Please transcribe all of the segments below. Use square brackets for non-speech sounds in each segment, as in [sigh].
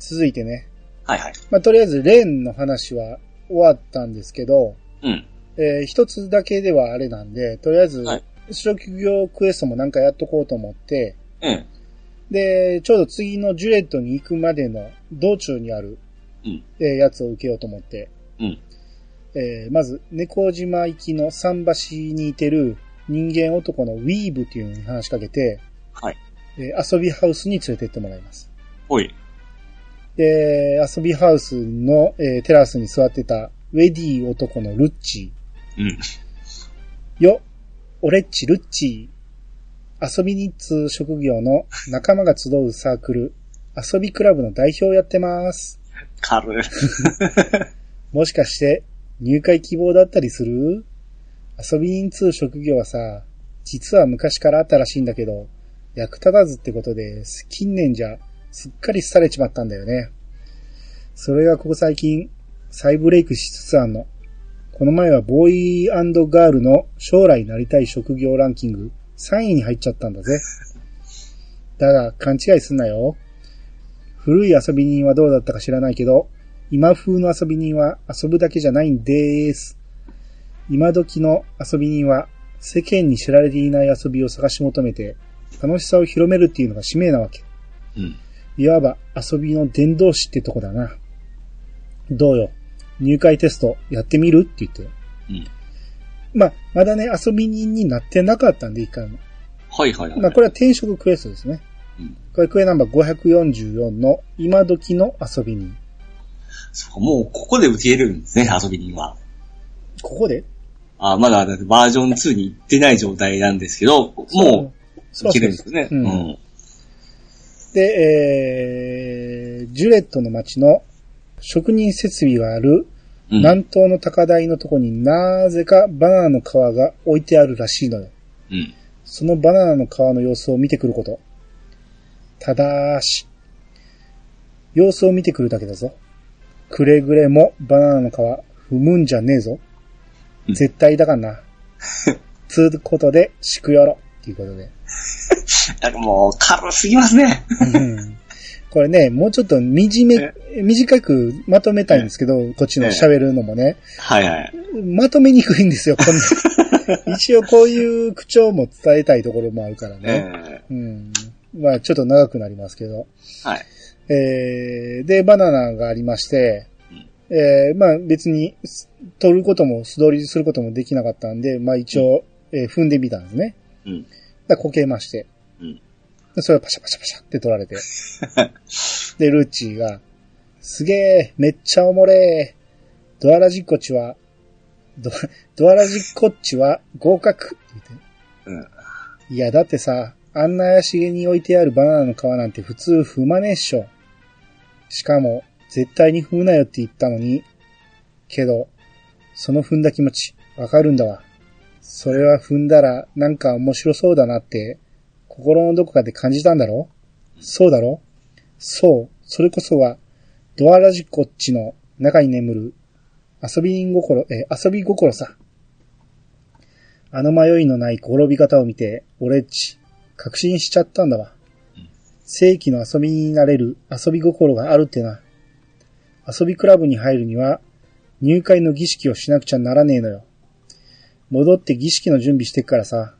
続いてね。はいはい。まあ、とりあえず、レーンの話は終わったんですけど、うん。えー一つだけではあれなんで、とりあえずはい、職業クエストもなんかやっとこうと思って、うん。で、ちょうど次のジュレットに行くまでの道中にある、うんえーやつを受けようと思って、うん。えーまず、猫島行きの桟橋にいてる人間男のウィーブっていうのに話しかけて、はい。えー遊びハウスに連れてってもらいます。ほい。で、遊びハウスの、えーテラスに座ってたウェディ男のルッチうん。ー。よ、オレッチルッチー。遊びにっつう職業の仲間が集うサークル、遊びクラブの代表やってます。軽い。[laughs] もしかして入会希望だったりする？遊び人通職業はさ、実は昔からあったらしいんだけど、役立たずってことで、近年じゃすっかり廃れちまったんだよね。それがここ最近、再ブレイクしつつあんの。この前はボーイガールの将来なりたい職業ランキング3位に入っちゃったんだぜ。だが勘違いすんなよ。古い遊び人はどうだったか知らないけど、今風の遊び人は遊ぶだけじゃないんです。今時の遊び人は世間に知られていない遊びを探し求めて楽しさを広めるっていうのが使命なわけ。うん。いわば遊びの伝道師ってとこだな。どうよ？入会テストやってみる？って言って。うん。まあ、まだね、遊び人になってなかったんで、一回も。はいはいはい。まあ、これは転職クエストですね。うん。これクエナンバー544の今時の遊び人。そうか、もうここで受け入れるんですね、遊び人は。ここで？あ、まだバージョン2に行ってない状態なんですけど、もう受けれるんですよね。ううんん。で、えー、ジュレットの町の職人設備があるうん。南東の高台のとこになぜかバナナの皮が置いてあるらしいのよ。うん。そのバナナの皮の様子を見てくること。ただし、様子を見てくるだけだぞ。くれぐれもバナナの皮踏むんじゃねえぞ。うん絶対だかんな。[laughs] つうことで、しくよろ。っていうことで。[laughs] なんかもう軽すぎますね。うんこれね、もうちょっと短め、短くまとめたいんですけど、こっちの喋るのもね、はいはい。まとめにくいんですよ、こんな [laughs] 一応こういう口調も伝えたいところもあるからえね。うん。まあちょっと長くなりますけど。ーはい。えー、で、バナナがありまして、えー、まあ別にす取ることも素通りすることもできなかったんで、まあ一応、えー踏んでみたんですね。うん。だこけまして。うん。でそれをパシャパシャパシャって取られて。[laughs] で、ルッチーが、すげえ、めっちゃおもれー。ドアラジっこっちは、ドドアラジっこっちは合格って言って。うん。いや、だってさ、あんな怪しげに置いてあるバナナの皮なんて普通踏まねえっしょ。しかも、絶対に踏むなよって言ったのに。けど、その踏んだ気持ち、わかるんだわ。それは踏んだら、なんか面白そうだなって、心のどこかで感じたんだろそうだろそう、それこそは、ドアラジコッチの中に眠る、遊び心、え遊び心さ。あの迷いのない転び方を見て、俺っち、確信しちゃったんだわ。正規の遊びになれる遊び心があるってな。遊びクラブに入るには、入会の儀式をしなくちゃならねえのよ。戻って儀式の準備してっからさ、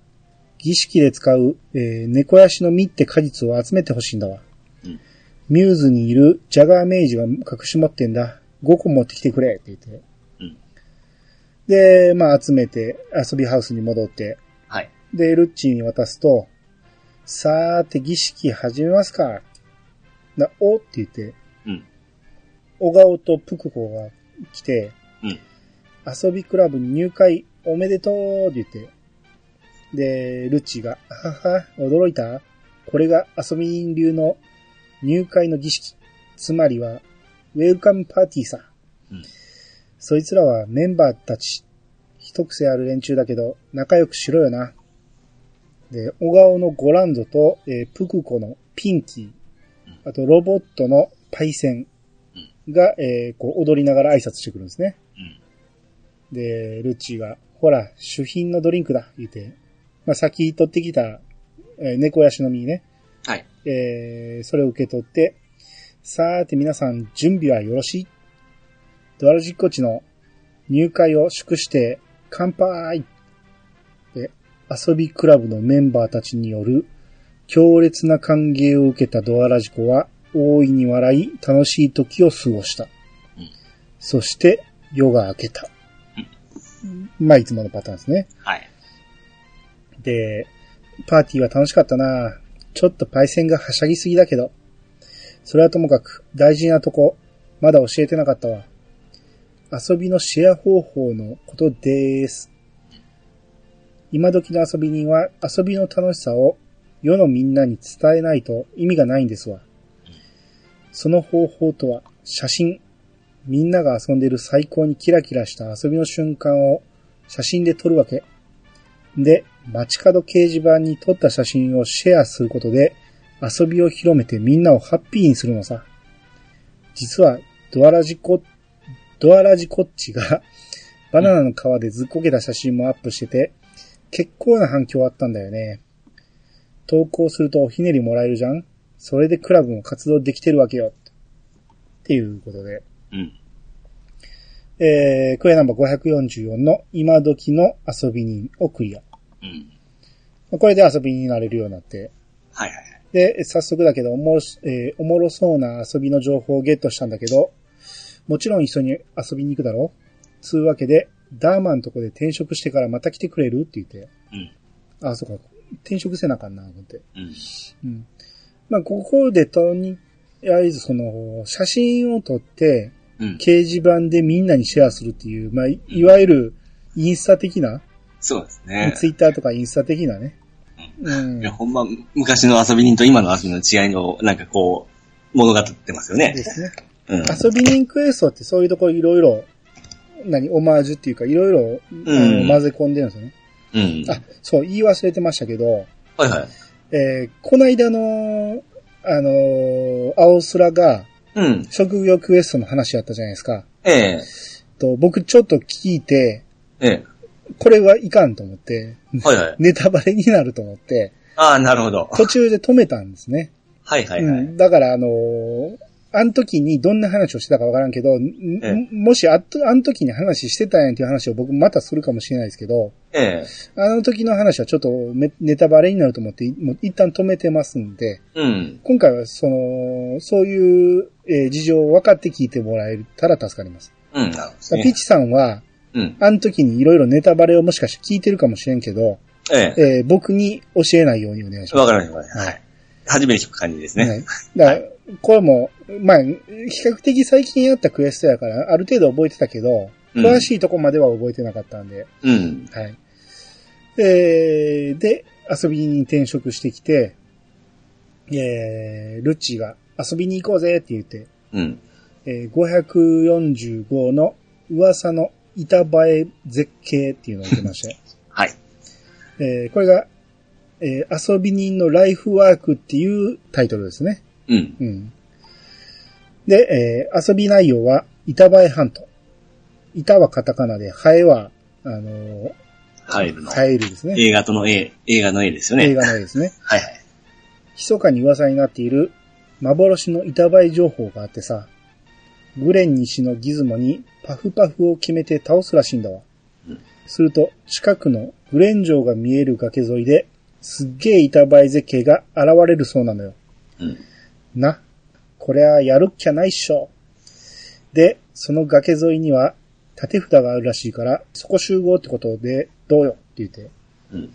儀式で使う、えー猫ヤシの実って果実を集めてほしいんだわ。うんミューズにいるジャガーメイジが隠し持ってんだ。5個持ってきてくれって言って。うんで、まあ集めて遊びハウスに戻って、はい。で、ルッチーに渡すと、さーて儀式始めますか。な、おって言って、うん。小顔とプクコが来て、うん。遊びクラブに入会おめでとうって言って、で、ルッチーが、はは、驚いた？これが遊び人流の入会の儀式。つまりは、ウェルカムパーティーさ。うんそいつらはメンバーたち、一癖ある連中だけど、仲良くしろよな。で、小顔のゴランドと、えープクコのピンキー、あとロボットのパイセンが、えーこう踊りながら挨拶してくるんですね。うん。で、ルッチーが、ほら、主品のドリンクだ、言うて。まあ、先取ってきた、えー猫ヤシの実ね。はい。えーそれを受け取って、さーて皆さん、準備はよろしいドアラジッコチの入会を祝して乾杯で、遊びクラブのメンバーたちによる強烈な歓迎を受けたドアラジコは大いに笑い楽しい時を過ごした。うんそして夜が明けた。まあいつものパターンですね。はい。で、パーティーは楽しかったなちょっとパイセンがはしゃぎすぎだけど。それはともかく大事なとこ、まだ教えてなかったわ。遊びのシェア方法のことです。今時の遊び人は遊びの楽しさを世のみんなに伝えないと意味がないんですわ。その方法とは写真。みんなが遊んでる最高にキラキラした遊びの瞬間を写真で撮るわけ。で、街角掲示板に撮った写真をシェアすることで遊びを広めてみんなをハッピーにするのさ。実はドアラジコ、ドアラジコッチが [laughs] バナナの皮でずっこけた写真もアップしてて結構な反響あったんだよね。投稿するとおひねりもらえるじゃんそれでクラブも活動できてるわけよ。っていうことで。うん。えー、クエナンバー544の今時の遊び人をクリア。うん。これで遊びになれるようになって。はいはいはい。で、早速だけど、おもろし、えーおもろそうな遊びの情報をゲットしたんだけど、もちろん一緒に遊びに行くだろつうわけで、ダーマンとこで転職してからまた来てくれるって言って。うん。あ、そうか。転職せなあかんな、思って。うん。うん。まあ、ここでとに、あえずその、写真を撮って、うん。掲示板でみんなにシェアするっていう、まあ、いいわゆる、インスタ的な、そうですね。ツイッターとかインスタ的なね。うんいや、。ほんま、昔の遊び人と今の遊び人の違いを、なんかこう、物語ってますよねで。すね。うん。遊び人クエストってそういうところいろいろ、何、オマージュっていうかいろいろ、うん混ぜ込んでるんですよね。うん。あ、そう、言い忘れてましたけど、はいはい。えーこの間の、あのー青空がうん。職業クエストの話やったじゃないですか。ええと僕ちょっと聞いて、ええこれはいかんと思って、はいはい。ネタバレになると思って、ああ、なるほど。途中で止めたんですね。はいはいはい。うん、だから、あのーあの時にどんな話をしてたかわからんけど、もしあっと、あの時に話してたんやっていう話を僕またするかもしれないですけど、ええあの時の話はちょっとめネタバレになると思って、もう一旦止めてますんで、うん。今回はその、そういう、えー事情を分かって聞いてもらえたら助かります。うん、ね。ピチさんは、うん。あの時にいろいろネタバレをもしかして聞いてるかもしれんけど、えええー僕に教えないようにお願いします。わかりました。はい。初めて聞く感じですね。はい。だから、これも、まあ、比較的最近やったクエストやから、ある程度覚えてたけど、うん詳しいとこまでは覚えてなかったんで、うん。はい。えー、で、遊びに転職してきて、えー、ルッチーが遊びに行こうぜって言って、うん。えー、545の噂の板映え絶景っていうのを受けまして、[laughs] はい。えー、これが、えー、遊び人のライフワークっていうタイトルですね。うん。うん。で、えー遊び内容は、板映えハント。板はカタカナで、ハエは、あのー、入るの。ハエルですね。映画との A、映画の A ですよね。映画の絵ですね。[laughs] はいはい。密かに噂になっている幻の板映え情報があってさ、グレン西のギズモにパフパフを決めて倒すらしいんだわ。うんすると、近くのグレン城が見える崖沿いで、すっげえ板映え絶景が現れるそうなのよ。うん。な。こりゃやるっきゃないっしょ。で、その崖沿いには縦札があるらしいから、そこ集合ってことでどうよ？って言って。うん。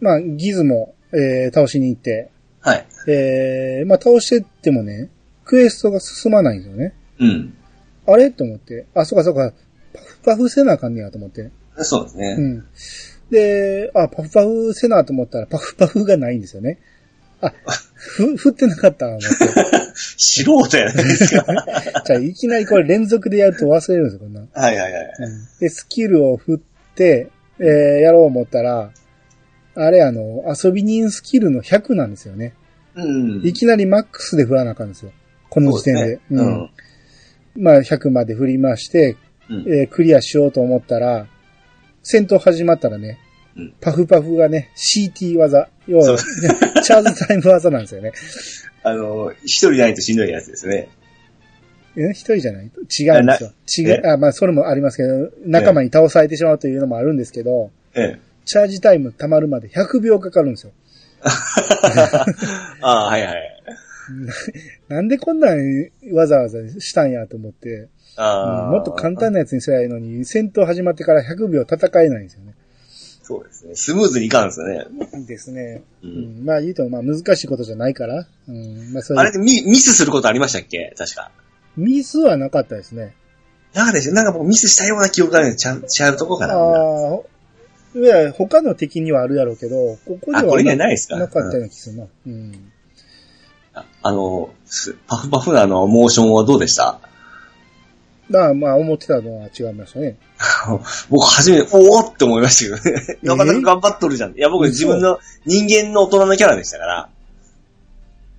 まあ、ギズも、えー倒しに行って、はい。えー、まあ倒してってもね、クエストが進まないんですよね。うん。あれ？と思って。あ、そうかそうか。パフパフせなあかんねやと思って。そうですね。うん。で、あ、パフパフせなと思ったらパフパフがないんですよね。あ、ふ、[laughs] 振ってなかった。[laughs] 素人やないですか。[laughs] じゃあ、いきなりこれ連続でやると忘れるんですよ、こんな。はいはいはい。で、スキルを振って、えー、やろう思ったら、あれあの、遊び人スキルの100なんですよね。うん。いきなりマックスで振らなあかんですよ。この時点で。そうすねうん。まあ、100まで振りまして、うん。えークリアしようと思ったら、戦闘始まったらね、うんパフパフがね、CT 技、要は、そう [laughs] チャージタイム技なんですよね。あの、一人ないとしんどいやつですね。え一人じゃない？と違うんですよ。違う、あ、まあ、それもありますけど、仲間に倒されてしまうというのもあるんですけど、ええ。チャージタイム溜まるまで100秒かかるんですよ。[laughs] ああ、はいはい。[laughs] なんでこんなんわざわざしたんやと思って、ああ、もっと簡単なやつにすればいいのに、戦闘始まってから100秒戦えないんですよね。そうですね。スムーズにいかんですよね。ですね。う。うんん、まあ言うと、まあ難しいことじゃないから。うん、まあそれあれってミミスすることありましたっけ？確か。ミスはなかったですね。なんかですよ。なんか僕ミスしたような記憶があるんで、ちゃう、ちゃうとこかあな。あ、いや、他の敵にはあるやろうけど、ここではあこれにはないですか？なかったような気するな。うん。ああの、すパフパフなあの、モーションはどうでした？まあまあ思ってたのは違いましたね。[laughs] 僕初めて、おおって思いましたけどね。[laughs] なかなか頑張っとるじゃん。いや、僕自分の人間の大人のキャラでしたから。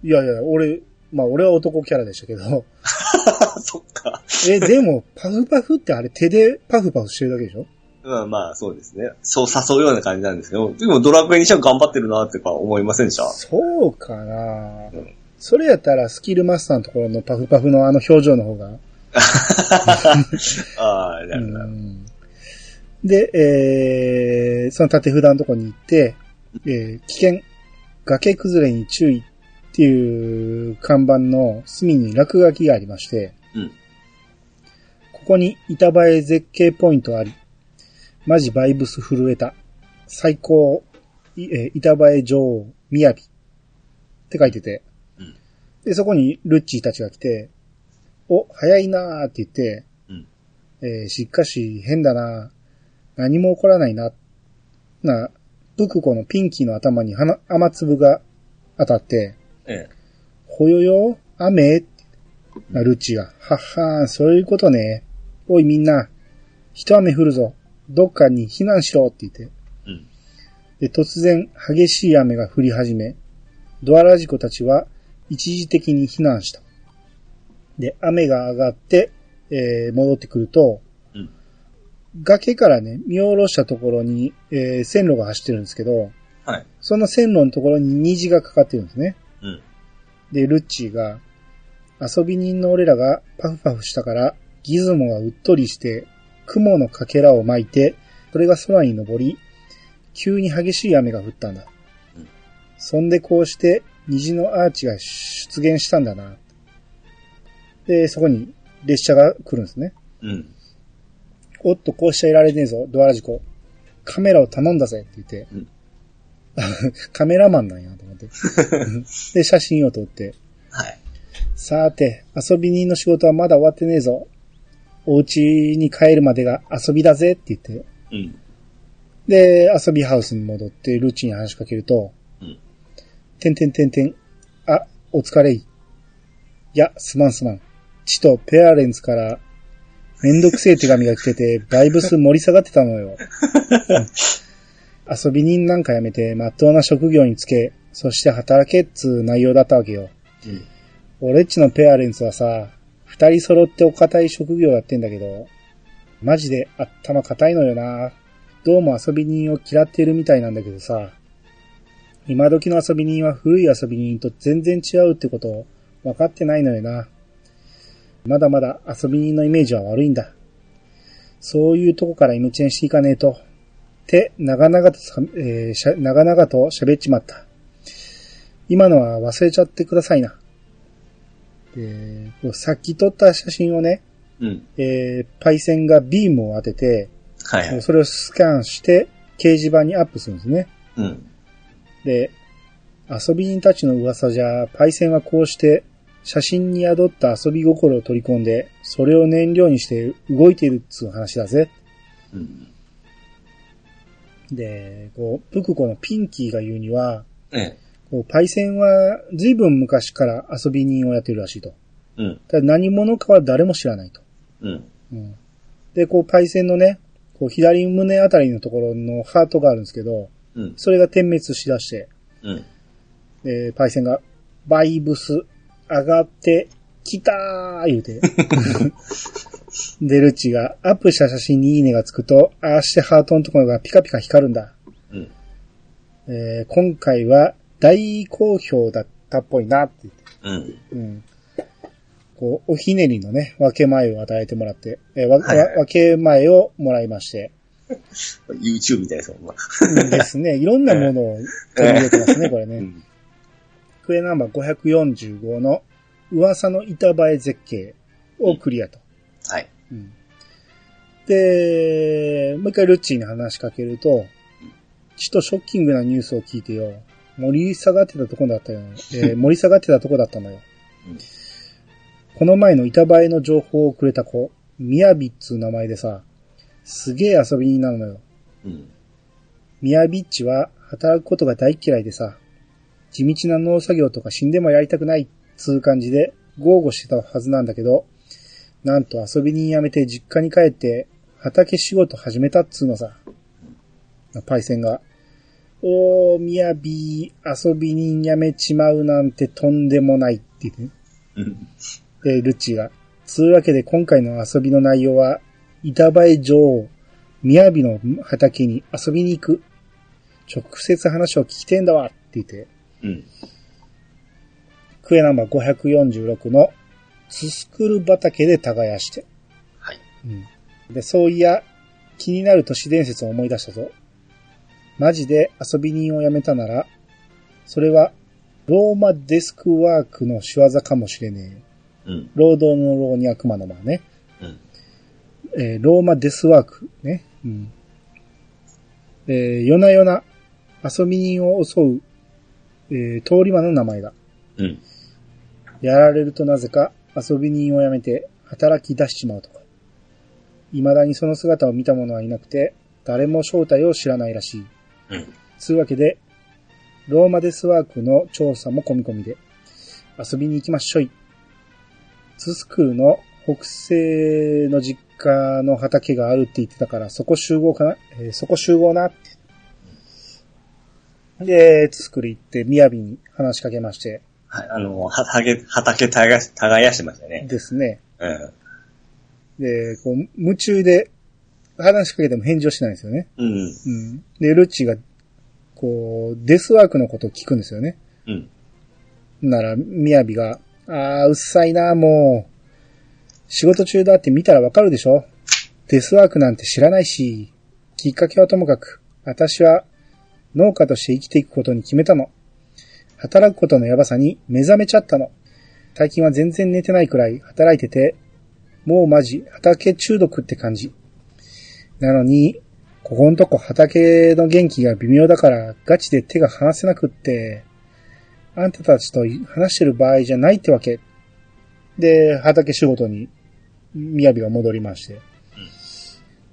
いやいや、俺、まあ俺は男キャラでしたけど。[laughs] そっか。え、でも、パフパフってあれ手でパフパフしてるだけでしょ？まあまあ、そうですね。そう誘うような感じなんですけど、でもドラクエにしては頑張ってるなってか思いませんでした？そうかな、うんそれやったらスキルマスターのところのパフパフのあの表情の方が。[laughs] ああ、なうるほど。ん、で、えー、その縦札のところに行って、えー、危険、崖崩れに注意っていう看板の隅に落書きがありまして、うん。ここに板映え絶景ポイントあり、マジバイブス震えた、最高、いえー板映え女王、みやびって書いてて、うん。で、そこにルッチーたちが来て、お、早いなーって言って、うんえーしかし変だな何も起こらないな。な、ブクコのピンキーの頭に花雨粒が当たって、ええ。ほよよ雨？ってなルッチーが、はっはーん、そういうことね。おいみんな、一雨降るぞ。どっかに避難しろって言って。うん。で、突然激しい雨が降り始め、ドアラジコたちは一時的に避難した。で、雨が上がって、えー戻ってくると、うん崖からね、見下ろしたところに、えー線路が走ってるんですけど、はい。その線路のところに虹がかかってるんですね。うん。で、ルッチーが、遊び人の俺らがパフパフしたから、ギズモがうっとりして、雲のかけらを巻いて、それが空に登り、急に激しい雨が降ったんだ。うんそんでこうして、虹のアーチが出現したんだな。で、そこに列車が来るんですね。うん。おっと、こうしちゃいられねえぞ、ドアラジコ。カメラを頼んだぜって言って。うん [laughs] カメラマンなんやと思って。[laughs] で、写真を撮って。はい。さて、遊び人の仕事はまだ終わってねえぞ。お家に帰るまでが遊びだぜって言って。うん。で、遊びハウスに戻ってルーチンに話しかけると、うん。てんてんてんてん。あ、お疲れい。いや、すまんすまん。ちとペアレンツから、めんどくせえ手紙が来てて、バイブス盛り下がってたのよ。遊び人なんかやめて、まっとうな職業につけ、そして働けっつう内容だったわけよ。うん。俺っちのペアレンツはさ、二人揃ってお堅い職業やってんだけど、マジで頭固いのよな。どうも遊び人を嫌ってるみたいなんだけどさ、今時の遊び人は古い遊び人と全然違うってことを分かってないのよな。まだまだ遊び人のイメージは悪いんだ。そういうとこからイメチェンしていかねえと。って、長々とさ、えーしゃ長々と喋っちまった。今のは忘れちゃってくださいな。で、こうさっき撮った写真をね、うん。えーパイセンがビームを当てて、はいはい。それをスキャンして、掲示板にアップするんですね。うん。で、遊び人たちの噂じゃ、パイセンはこうして、写真に宿った遊び心を取り込んで、それを燃料にして動いているっつう話だぜ。うん。で、こう、プクコのピンキーが言うには、ええ。こうパイセンは随分昔から遊び人をやってるらしいと。うん。ただ何者かは誰も知らないと。うん。うん、で、こう、パイセンのね、こう、左胸あたりのところのハートがあるんですけど、うん。それが点滅しだして、うん。で、パイセンが、バイブス、上がって、きたー言うて。で、ルッチが、アップした写真にいいねがつくと、ああしてハートのところがピカピカ光るんだ。うん。えー今回は、大好評だったっぽいなって言って。うん。うん。こう、おひねりのね、分け前を与えてもらって、えーわはい分け前をもらいまして、[laughs] YouTube みたいですもんな。ですね、いろんなものを取り入れてますね、[laughs] これね。うん。クエナンバー545の噂の板映え絶景をクリアと。はい。うんで、もう一回ルッチーに話しかけると、ちとショッキングなニュースを聞いてよ。盛り下がってたとこだったよ。えー [laughs] 盛り下がってたとこだったのよ。うんこの前の板映えの情報をくれた子、みやびっつう名前でさ、すげえ遊びになるのよ。うん。ミヤビッチは働くことが大嫌いでさ、地道な農作業とか死んでもやりたくないっつう感じで豪語してたはずなんだけど、なんと遊び人辞めて実家に帰って畑仕事始めたっつうのさ。パイセンが、おー、ミヤビー、遊び人辞めちまうなんてとんでもないって言ってね。うん。で、ルッチーが。つうわけで今回の遊びの内容は、板映え女王、みやびの畑に遊びに行く。直接話を聞きてんだわって言って、うん。クエナンバー546のツスクル畑で耕して。はい。うん。で、そういや、気になる都市伝説を思い出したぞ。マジで遊び人を辞めたなら、それは、ローマデスクワークの仕業かもしれねえ。うん。労働の労に悪魔の魔ね。うん。えーローマデスワークね。うん。えー夜な夜な遊び人を襲う、えー通り魔の名前だ。うん。やられるとなぜか遊び人を辞めて働き出しちまうとか。未だにその姿を見た者はいなくて、誰も正体を知らないらしい。うん。つうわけで、ローマデスワークの調査も込み込みで、遊びに行きましょい。ツスクーの北西の実家の畑があるって言ってたから、そこ集合かな、えーそこ集合なって。で、ツスクル行って、みやびに話しかけまして、はい。あの、畑、畑耕し、耕してましたね。ですね。うん。で、こう、夢中で話しかけても返事をしないんですよね。うん。うん。で、ルッチが、こう、デスワークのことを聞くんですよね。うん。なら、みやびが、あー、うっさいな、もう。仕事中だって見たらわかるでしょデスワークなんて知らないし、きっかけはともかく、私は農家として生きていくことに決めたの。働くことのやばさに目覚めちゃったの。最近は全然寝てないくらい働いてて、もうマジ畑中毒って感じ。なのに、ここんとこ畑の元気が微妙だからガチで手が離せなくって、あんたたちと話してる場合じゃないってわけ。で、畑仕事に、みやびが戻りまして。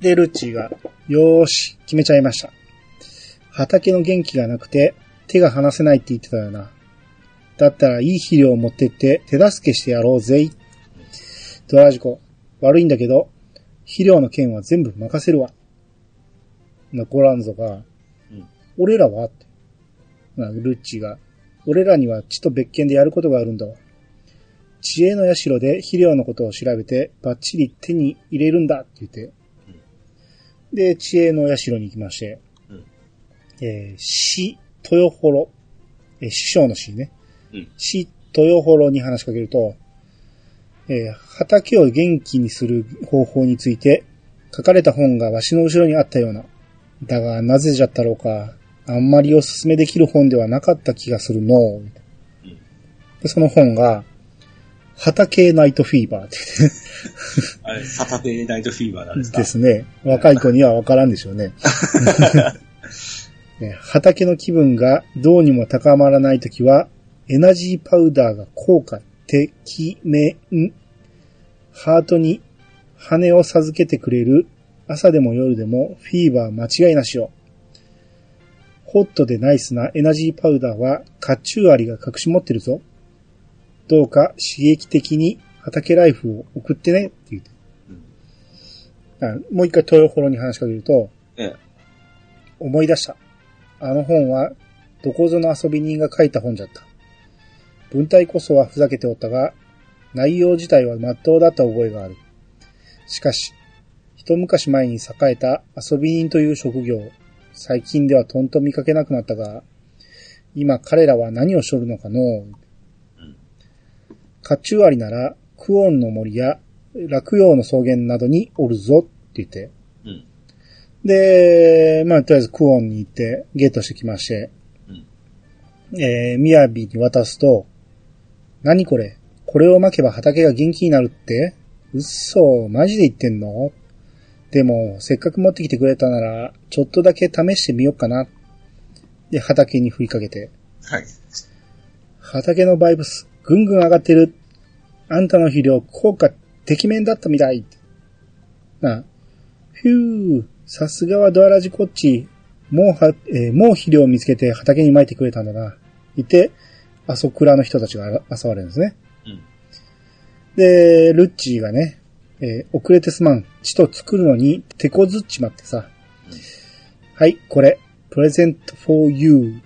で、ルッチーが、よーし、決めちゃいました。畑の元気がなくて、手が離せないって言ってたよな。だったらいい肥料を持ってって手助けしてやろうぜい。ドラジコ、悪いんだけど、肥料の件は全部任せるわ。な、ゴランゾが、うん俺らは？って。な、ルッチーが、俺らには血と別件でやることがあるんだわ。知恵の社で肥料のことを調べて、バッチリ手に入れるんだって言って。で、知恵の社に行きまして、うんえー、死、豊幌、えー師匠の死ね。うん死、豊幌に話しかけると、えー畑を元気にする方法について書かれた本がわしの後ろにあったような。だが、なぜじゃったろうか。あんまりおすすめできる本ではなかった気がするの。で、その本が、畑ナイトフィーバーってあれ、サタデーナイトフィーバーなんですか？ですね。若い子にはわからんでしょうね。[laughs] ね畑の気分がどうにも高まらないときは、エナジーパウダーが効果てきめん。ハートに羽を授けてくれる朝でも夜でもフィーバー間違いなしよ。ホットでナイスなエナジーパウダーは甲冑アリが隠し持ってるぞ。どうか刺激的に畑ライフを送ってねって言って。あもう一回豊幌に話しかけると、ええ。思い出した。あの本は、どこぞの遊び人が書いた本じゃった。文体こそはふざけておったが、内容自体は真っ当だった覚えがある。しかし、一昔前に栄えた遊び人という職業、最近ではとんと見かけなくなったが、今彼らは何をしょるのかの甲冑割なら、クオンの森や落葉の草原などにおるぞって言って。うん。で、まあ、とりあえずクオンに行ってゲットしてきまして、えー、みやびに渡すと、何これ？これを巻けば畑が元気になるって？嘘マジで言ってんの？でも、せっかく持ってきてくれたなら、ちょっとだけ試してみようかな。で、畑に振りかけて、はい。畑のバイブス、ぐんぐん上がってる。あんたの肥料、効果、てきめんだったみたい。なあ、ふぅ、さすがはドアラジこっち。もうは、えーもう肥料を見つけて畑に撒いてくれたんだな。いて、あそこらの人たちが遊ばれるんですね。うん。で、ルッチーがね、えー遅れてすまん。血と作るのに手こずっちまってさ。はい、これ、プレゼント for you.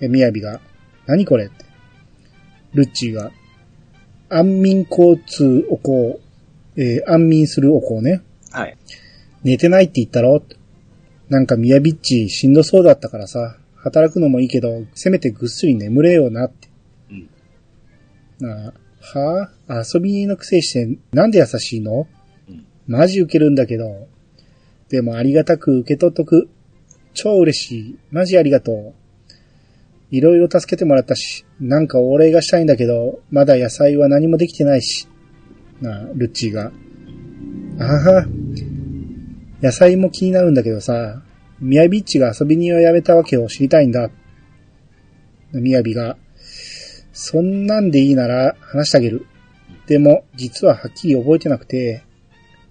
え、みやびが、何これ？って。ルッチーが、安眠交通お香、えー安眠するお香ね。はい。寝てないって言ったろ？なんかみやびっちしんどそうだったからさ、働くのもいいけど、せめてぐっすり眠れよなって。うん。なあ、は？あ遊び人のくせしてなんで優しいの？うん。マジ受けるんだけど。でもありがたく受け取っとく。超嬉しい。マジありがとう。いろいろ助けてもらったし、なんかお礼がしたいんだけど、まだ野菜は何もできてないし。なあ、ルッチーが。あは野菜も気になるんだけどさ、ミヤビッチが遊び人をやめたわけを知りたいんだ。ミヤビが、そんなんでいいなら話してあげる。でも、実ははっきり覚えてなくて、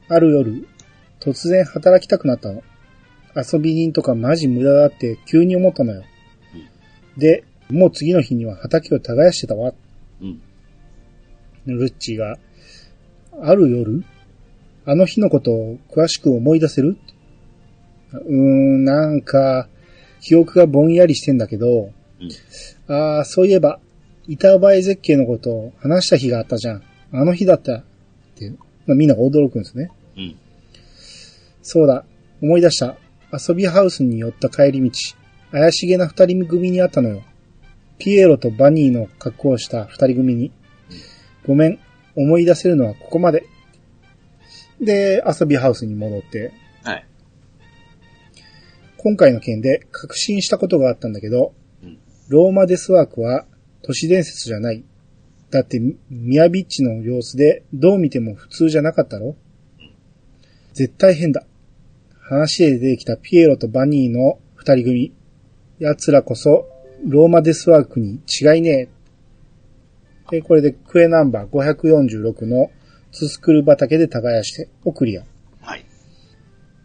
ある夜、突然働きたくなったの。遊び人とかマジ無駄だって急に思ったのよ。で、もう次の日には畑を耕してたわ。うん。ルッチーが、ある夜あの日のことを詳しく思い出せる？うーん、なんか、記憶がぼんやりしてんだけど、うん。ああ、そういえば、板前絶景のことを話した日があったじゃん。あの日だった。って、まあ、みんなが驚くんですね。うん。そうだ、思い出した。遊びハウスに寄った帰り道、怪しげな二人組に会ったのよ。ピエロとバニーの格好をした二人組に。ごめん、思い出せるのはここまで。で、遊びハウスに戻って、はい。今回の件で確信したことがあったんだけど、うん。ローマデスワークは都市伝説じゃない。だって、ミヤビッチの様子でどう見ても普通じゃなかったろ絶対変だ。話で出てきたピエロとバニーの二人組。奴らこそローマデスワークに違いねえ。で、これでクエナンバー546のツスクル畑で耕してをクリア。はい。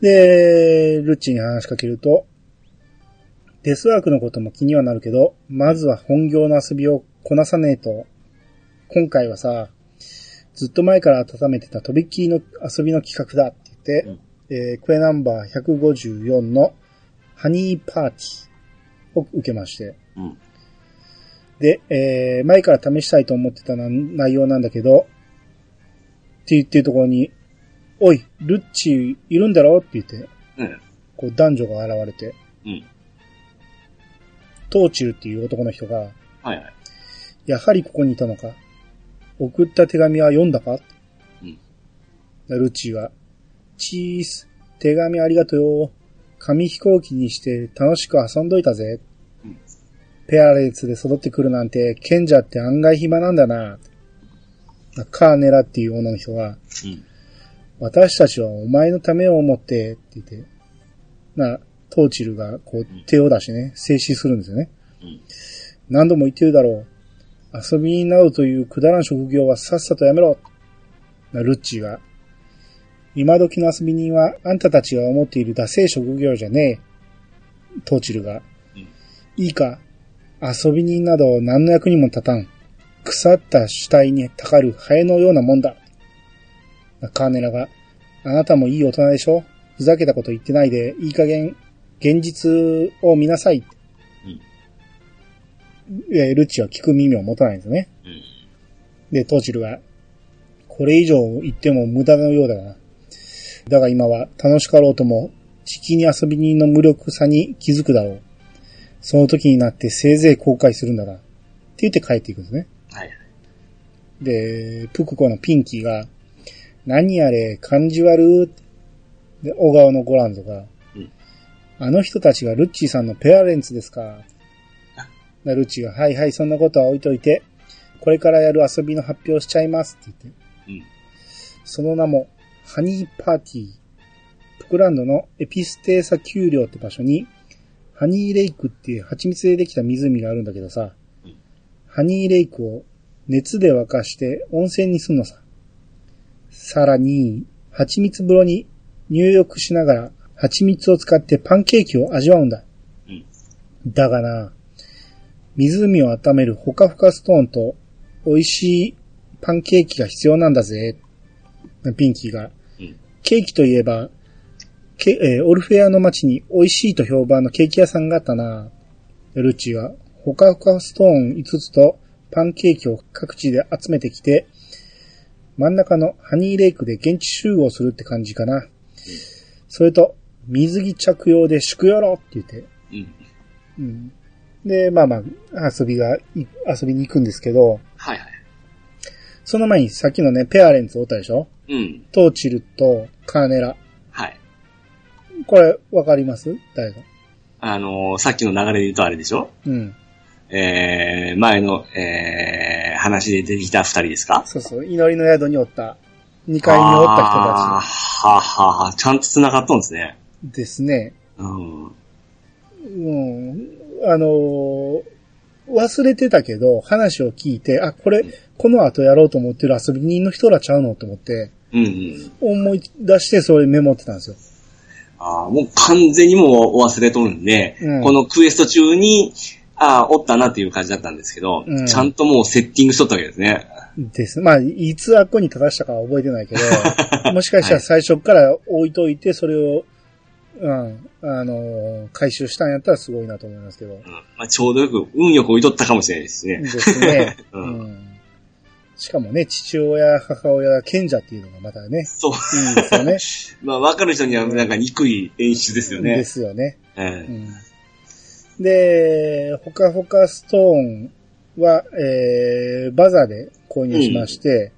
で、ルッチに話しかけると、デスワークのことも気にはなるけど、まずは本業の遊びをこなさねえと。今回はさ、ずっと前から温めてたとびっきりの遊びの企画だって言って、えークエナンバー154のハニーパーティーを受けまして、うん。で、えー前から試したいと思ってたな内容なんだけど、って言ってるところに、おい、ルッチいるんだろって言って、うん。こう男女が現れて、うん。トーチルっていう男の人が、はいはい。やはりここにいたのか送った手紙は読んだか？うん。ルッチーは、チース、手紙ありがとうよ。紙飛行機にして楽しく遊んどいたぜ。うんペアレンツで育ってくるなんて、賢者って案外暇なんだな。カーネラっていう女の人は、うん。私たちはお前のためを思って、って言って、な、トーチルがこう手を出してね、静止するんですよね。うん。何度も言ってるだろう。遊びになるというくだらん職業はさっさとやめろ。な、ルッチーが。今時の遊び人はあんたたちが思っているダセえ職業じゃねえ。トーチルが。うん。いいか。遊び人など何の役にも立たん。腐った主体にたかるハエのようなもんだ。カーネラが、あなたもいい大人でしょ？ふざけたこと言ってないで、いい加減、現実を見なさい。うん。いや、ルッチは聞く耳を持たないんですよね。うん。で、トーチルが、これ以上言っても無駄のようだな。だが今は楽しかろうとも、地気に遊び人の無力さに気づくだろう。その時になってせいぜい後悔するんだな。って言って帰っていくんですね。はい。で、プクコのピンキーが、何あれ、感じ悪ってで、小川のゴランドが、うんあの人たちがルッチーさんのペアレンツですか。でルッチーが、はいはい、そんなことは置いといて、これからやる遊びの発表しちゃいますって言って、うん。その名も、ハニーパーティー。プクランドのエピステーサ丘陵って場所に、ハニーレイクっていう蜂蜜でできた湖があるんだけどさ、うんハニーレイクを熱で沸かして温泉にすんのさ。さらに、蜂蜜風呂に入浴しながら蜂蜜を使ってパンケーキを味わうんだ。うん。だがな、湖を温めるほかほかストーンと美味しいパンケーキが必要なんだぜ。ピンキーが。うん。ケーキといえば、ケえーオルフェアの街に美味しいと評判のケーキ屋さんがあったな。ルッチーは、ほかほかストーン5つとパンケーキを各地で集めてきて、真ん中のハニーレイクで現地集合するって感じかな。それと、水着着用で宿よろって言って、うん。うん。で、まあまあ、遊びが、い遊びに行くんですけど、はいはい。その前にさっきのね、ペアレンツおったでしょ？うん。トーチルとカーネラ。はい。これ、わかります？誰が？あのーさっきの流れで言うとあれでしょ？うん。えー、前の、えー、話で出てきた二人ですか？そうそう、祈りの宿におった、2階におったあーはあはあはあ、ちゃんと繋がっとんですね。人たちですね。うん。うん。あのー忘れてたけど、話を聞いて、あ、これ、この後やろうと思ってる遊び人の人らちゃうのと思って、うんうん。思い出してそれメモってたんですよ。ああ、もう完全にもうお忘れとるんで、うんこのクエスト中に、ああ、おったなっていう感じだったんですけど、うんちゃんともうセッティングしとったわけですね。です。まあ、いつあっこに正したかは覚えてないけど、[laughs] もしかしたら最初から置いといて、それを、うん、あのー回収したんやったらすごいなと思いますけど。うんまあ、ちょうどよく、運よく置いとったかもしれないですね。ですね。う [laughs] うんん。しかもね、父親、母親、賢者っていうのがまたね、そう。いいですよね。[laughs] まあ、わかる人にはなんか憎い演出ですよね。ですよね。う。うんん。で、ほかほかストーンは、えー、バザーで購入しまして、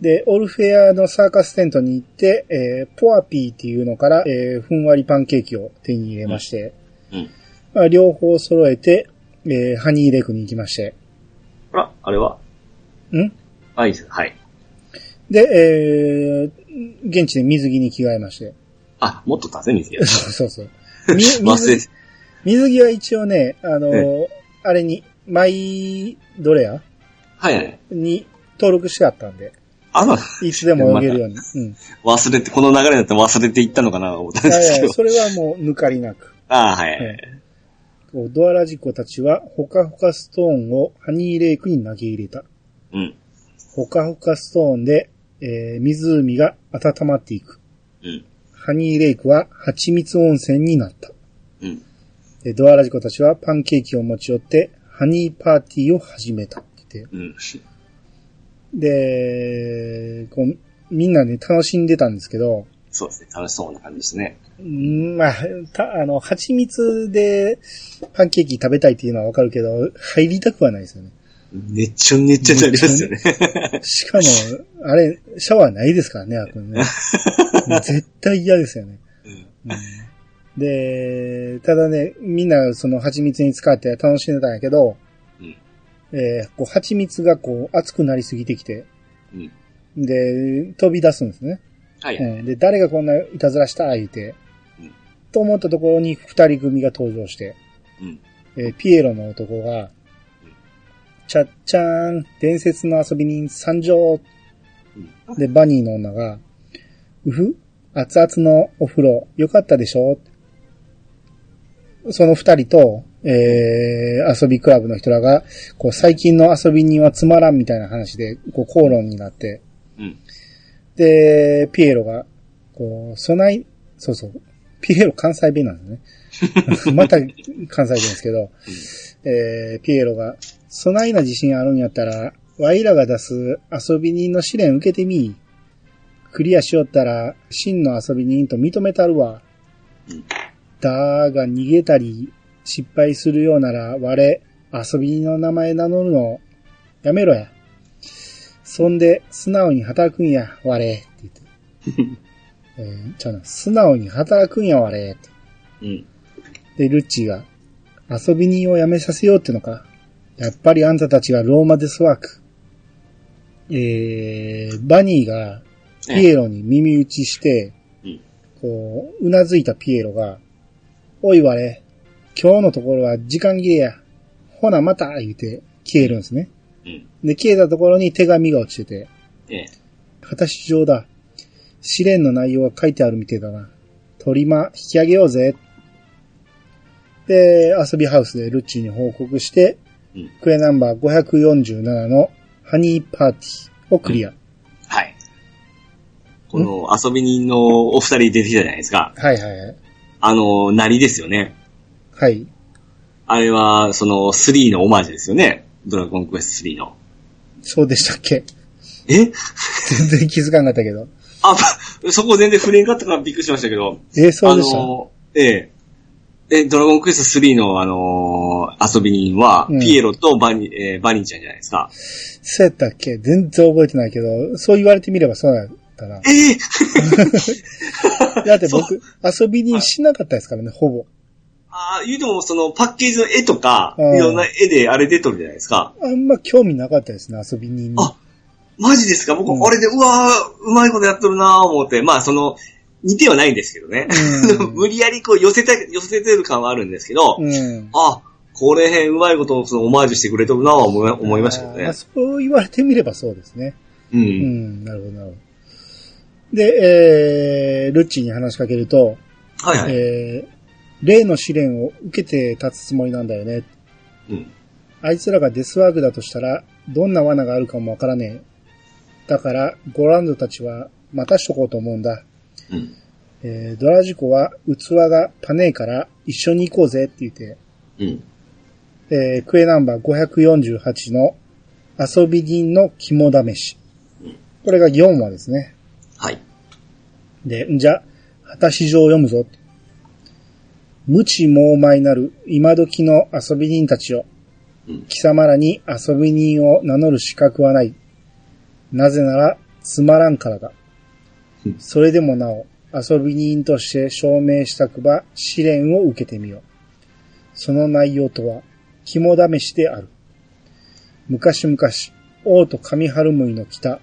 で、オルフェアのサーカステントに行って、えー、ポアピーっていうのから、えー、ふんわりパンケーキを手に入れまして、うん。まあ、両方揃えて、えー、ハニーレイクに行きまして、あら、あれは？ん？あ、いいです。はい。で、えー、現地で水着に着替えまして。あ、もっと出せみて。[laughs] そうそうそう。み忘れ水、水着は一応ね、あのーあれに、マイドレアはいはい。に登録してあったんで、あの、いつでも泳げるように。[laughs] うん。忘れて、この流れだったら忘れていったのかな？と思ったんいですけどやいや。[laughs] それはもう抜かりなく。ああ、はい。えこうドアラジコたちは、ほかほかストーンをハニーレイクに投げ入れた。うん。ほかほかストーンで、えー湖が温まっていく。うん。ハニーレイクは蜂蜜温泉になった。ドアラジコたちはパンケーキを持ち寄って、ハニーパーティーを始めたって言って。うん。で、こう、みんなで楽しんでたんですけど、そうですね。楽しそうな感じですね。うんまあ、た、あの、蜂蜜でパンケーキ食べたいっていうのはわかるけど、入りたくはないですよね。ねっちょねっちょになりますよね。[laughs] しかも、あれ、シャワーないですからね、あくんね。[laughs] 絶対嫌ですよね。うんうんで、ただね、みんなその蜂蜜に使って楽しんでたんやけど、うんえーこう蜂蜜がこう熱くなりすぎてきて、うん。で、飛び出すんですね。はい。うん、で、誰がこんないたずらした言うて、うんと思ったところに二人組が登場して、うん。えーピエロの男が、ちゃっちゃーん、伝説の遊び人参上うん。で、バニーの女が、うふ熱々のお風呂、よかったでしょ？その二人と、えー、遊びクラブの人らが、こう、最近の遊び人はつまらんみたいな話で、こう、口論になって、うん。で、ピエロが、こう、備え、そうそう、ピエロ関西弁なんですね。[laughs] また関西弁ですけど、えー、ピエロが、備えな自信あるんやったら、ワイらが出す遊び人の試練受けてみ。クリアしよったら、真の遊び人と認めたるわ。うんだが逃げたり、失敗するようなら、我、遊び人の名前名乗るの、やめろや。そんで、素直に働くんや、我、って言って。えー、ちゃうな、素直に働くんや、我、って。うん。で、ルッチーが、遊び人を辞めさせようってのか。やっぱりあんたたちがローマデスワーク。えー、バニーが、ピエロに耳打ちして、うんこう、うなずいたピエロが、おい我、今日のところは時間切れや。ほなまた言うて消えるんですね。うん。で、消えたところに手紙が落ちてて、ええ。果たし状だ。試練の内容が書いてあるみてえだな。鳥間引き上げようぜ。で、遊びハウスでルッチーに報告して、うんクエナンバー547のハニーパーティーをクリア。はい。この遊び人のお二人出てきたじゃないですか。はいはいはい。あの、なりですよね。はい。あれは、その3のオマージュですよね。ドラゴンクエスト3の。そうでしたっけ？え？全然気づかんかったけど。あ、[laughs] そこ全然触れんかったからびっくりしましたけど。えーそうでした、あの、ええ。え、ドラゴンクエスト3のあのー遊び人は、うんピエロとバニ、えーバニーちゃんじゃないですか。そうやったっけ？全然覚えてないけど、そう言われてみればそうだったな。ええ [laughs] だって僕、遊びにしなかったですからね、ほぼ。ああ、言うてもそのパッケージの絵とか、うんいろんな絵であれ出とるじゃないですか。あんま興味なかったですね、遊び人に。あマジですか？僕、うんあれで、うわーうまいことやっとるなー思って、まあその、似てはないんですけどね。うん [laughs] 無理やりこう寄せた、寄せてる感はあるんですけど、うん。あ、これへんうまいことをそのオマージュしてくれとるなー思い思いましたけどね。そう言われてみればそうですね。う。うんん、なるほど、なるほど。で、えー、ルッチーに話しかけると、はいはい。えー、例の試練を受けて立つつもりなんだよね。うん。あいつらがデスワークだとしたら、どんな罠があるかもわからねえ。だから、ゴランドたちは待たしとこうと思うんだ。うん。えー、ドラジコは器がパネーから一緒に行こうぜって言って、うん。えー、クエナンバー548の遊び人の肝試しうん。これが4話ですね。はい。で、んじゃ、果たし状を読むぞ。無知猛昧なる今時の遊び人たちよ。うん。貴様らに遊び人を名乗る資格はない。なぜなら、つまらんからだうん。それでもなお、遊び人として証明したくば試練を受けてみよ。その内容とは、肝試しである。昔々、王と上春向の北、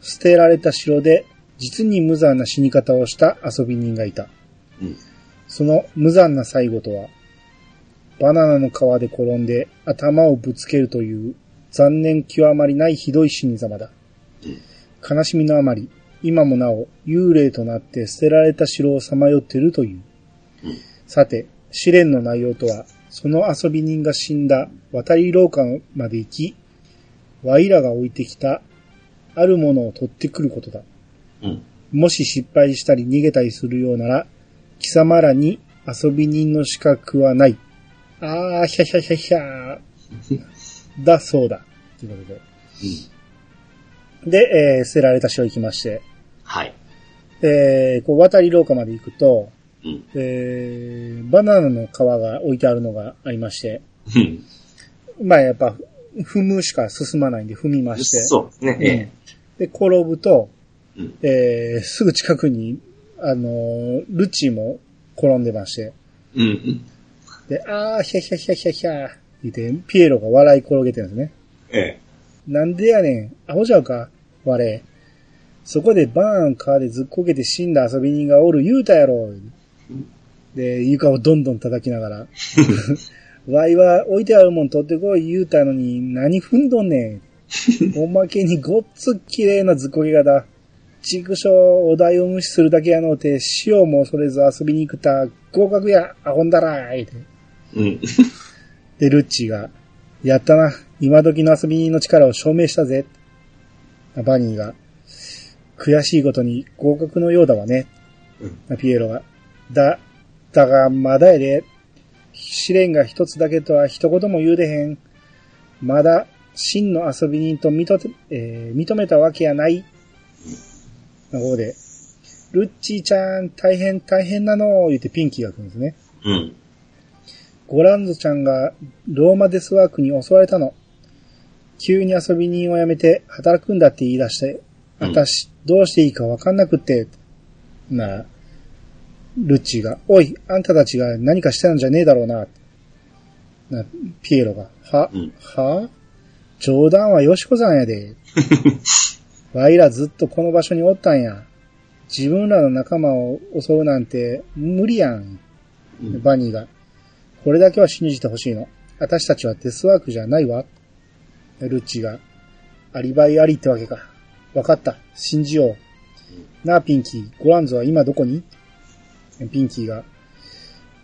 捨てられた城で、実に無残な死に方をした遊び人がいた。うん。その無残な最後とは、バナナの皮で転んで頭をぶつけるという残念極まりないひどい死に様だ。悲しみのあまり、今もなお幽霊となって捨てられた城をさまよっているという。うんさて、試練の内容とは、その遊び人が死んだ渡り廊下まで行き、ワイらが置いてきたあるものを取ってくることだ。うん。もし失敗したり逃げたりするようなら、貴様らに遊び人の資格はない。あー、ひゃひゃひゃひゃー。[laughs] だそうだ。ということで。うん。で、えー捨てられた城行きまして、はい。えーこう渡り廊下まで行くと、うん。えーバナナの皮が置いてあるのがありまして、うん。まあやっぱ、踏むしか進まないんで踏みまして、そうですね。えで、転ぶと、え。うん。えーすぐ近くに、あのールッチーも転んでまして、うん。で、あー、ひゃひゃひゃひゃひゃ言って、ピエロが笑い転げてるんですね。ええ。なんでやねん、アホちゃうか、我。そこでバーン川でずっこけて死んだ遊び人がおる言うたやろ。で、床をどんどん叩きながら。[laughs] わいは置いてあるもん取ってこい言うたのに何踏んどんねん。[laughs] おまけにごっつ綺麗なずっこけ方。畜生、お題を無視するだけやのうて、塩も恐れず遊びに行くた、合格や、アホんだらい。うん。で、ルッチーが、やったな。今時の遊び人の力を証明したぜ。バニーが、悔しいことに合格のようだわね。ピエロが、だ、だがまだやで。試練が一つだけとは一言も言うでへん。まだ真の遊び人と認て、えー認めたわけやない。の方で、ルッチーちゃん大変大変なの言ってピンキーが来るんですね。うん。ゴランゾちゃんがローマデスワークに襲われたの。急に遊び人を辞めて働くんだって言い出して、うん私、どうしていいかわかんなくって。なら、ルッチーが、おい、あんたたちが何かしたんじゃねえだろうな。なピエロが、は、うんは？冗談はよしこさんやで。[laughs] わいらずっとこの場所におったんや。自分らの仲間を襲うなんて無理やん。うんバニーが。これだけは信じてほしいの。私たちはデスワークじゃないわ。ルッチが。アリバイありってわけか。わかった。信じよう。なあ、ピンキー。ゴランゾは今どこに？ピンキーが。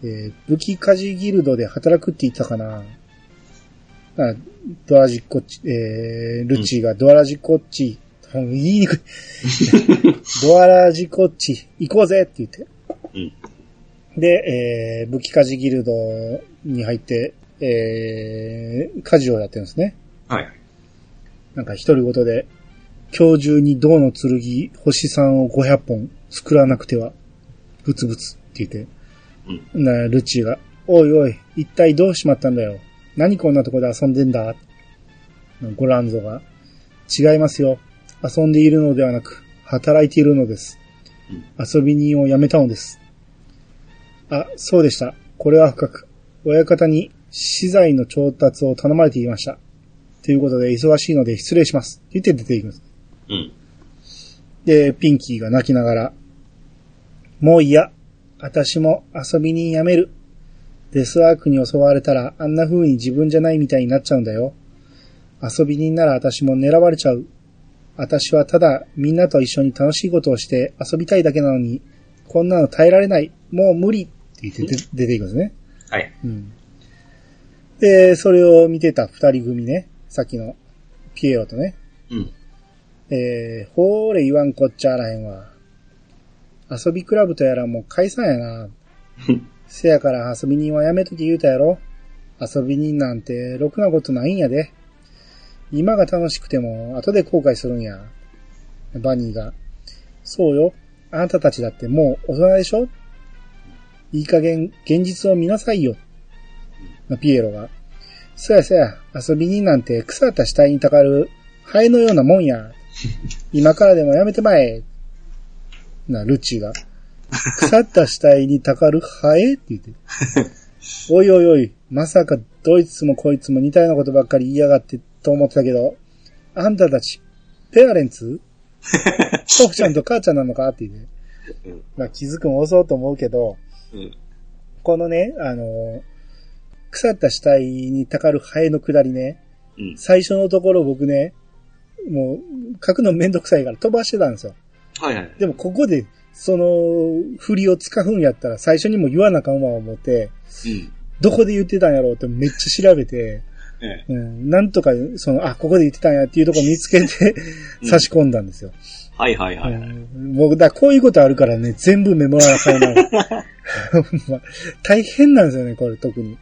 えー武器鍛冶ギルドで働くって言ったかな。あドアラジッコッチ、えー、ルッチーがドアラジコッチ、うん言いにくい。[laughs] ドアラジコッチ、行こうぜって言って。うん。で、えー、武器鍛冶ギルドに入って、えー、鍛冶をやってるんですね。はい。なんか独り言で、今日中に銅の剣、星3を500本作らなくては、ブツブツって言って、うん。な、ルチーが、おいおい、一体どうしまったんだよ。何こんなとこで遊んでんだゴランゾが、違いますよ。遊んでいるのではなく、働いているのです。遊び人を辞めたのです。あ、そうでした。これは深く。親方に資材の調達を頼まれていました。ということで、忙しいので失礼します。って言って出ていきます。うん。で、ピンキーが泣きながら、もう嫌。私も遊び人辞める。デスワークに襲われたらあんな風に自分じゃないみたいになっちゃうんだよ。遊び人なら私も狙われちゃう。私はただみんなと一緒に楽しいことをして遊びたいだけなのに、こんなの耐えられない。もう無理って言って出出ていくんですね。はい。うん。で、それを見てた二人組ね。さっきのピエロとね。うん。えー、ほーれ言わんこっちゃあらへんわ。遊びクラブとやらもう解散やな。せやから遊び人はやめとき言うたやろ。遊び人なんてろくなことないんやで。今が楽しくても後で後悔するんや。バニーが。そうよ。あなたたちだってもう大人でしょ？いい加減現実を見なさいよ。ピエロが。そやそや、遊び人なんて腐った死体にたかるハエのようなもんや。[laughs] 今からでもやめてまえ。な、ルッチーが。腐った死体にたかるハエって言って。[laughs] おいおいおい、まさかどいつもこいつも似たようなことばっかり言いやがってと思ってたけど、あんたたち、ペアレンツ？父ちゃんと母ちゃんなのか？って言って。うん。まあ気づくも遅うと思うけど、うん。このね、あのー腐った死体にたかるハエのくだりね、うん。最初のところ僕ね、もう書くのめんどくさいから飛ばしてたんですよ。はいはい。でもここで、その、振りを使うんやったら最初にも言わなあかんわ思って、うん。どこで言ってたんやろうってめっちゃ調べて、ええ。うん、なんとか、その、あ、ここで言ってたんやっていうとこ見つけてうん差し込んだんですよ。はいはいはい。うんもう、だこういうことあるからね、全部メモらな [laughs] あかんな。ほんま大変なんですよね、これ特に。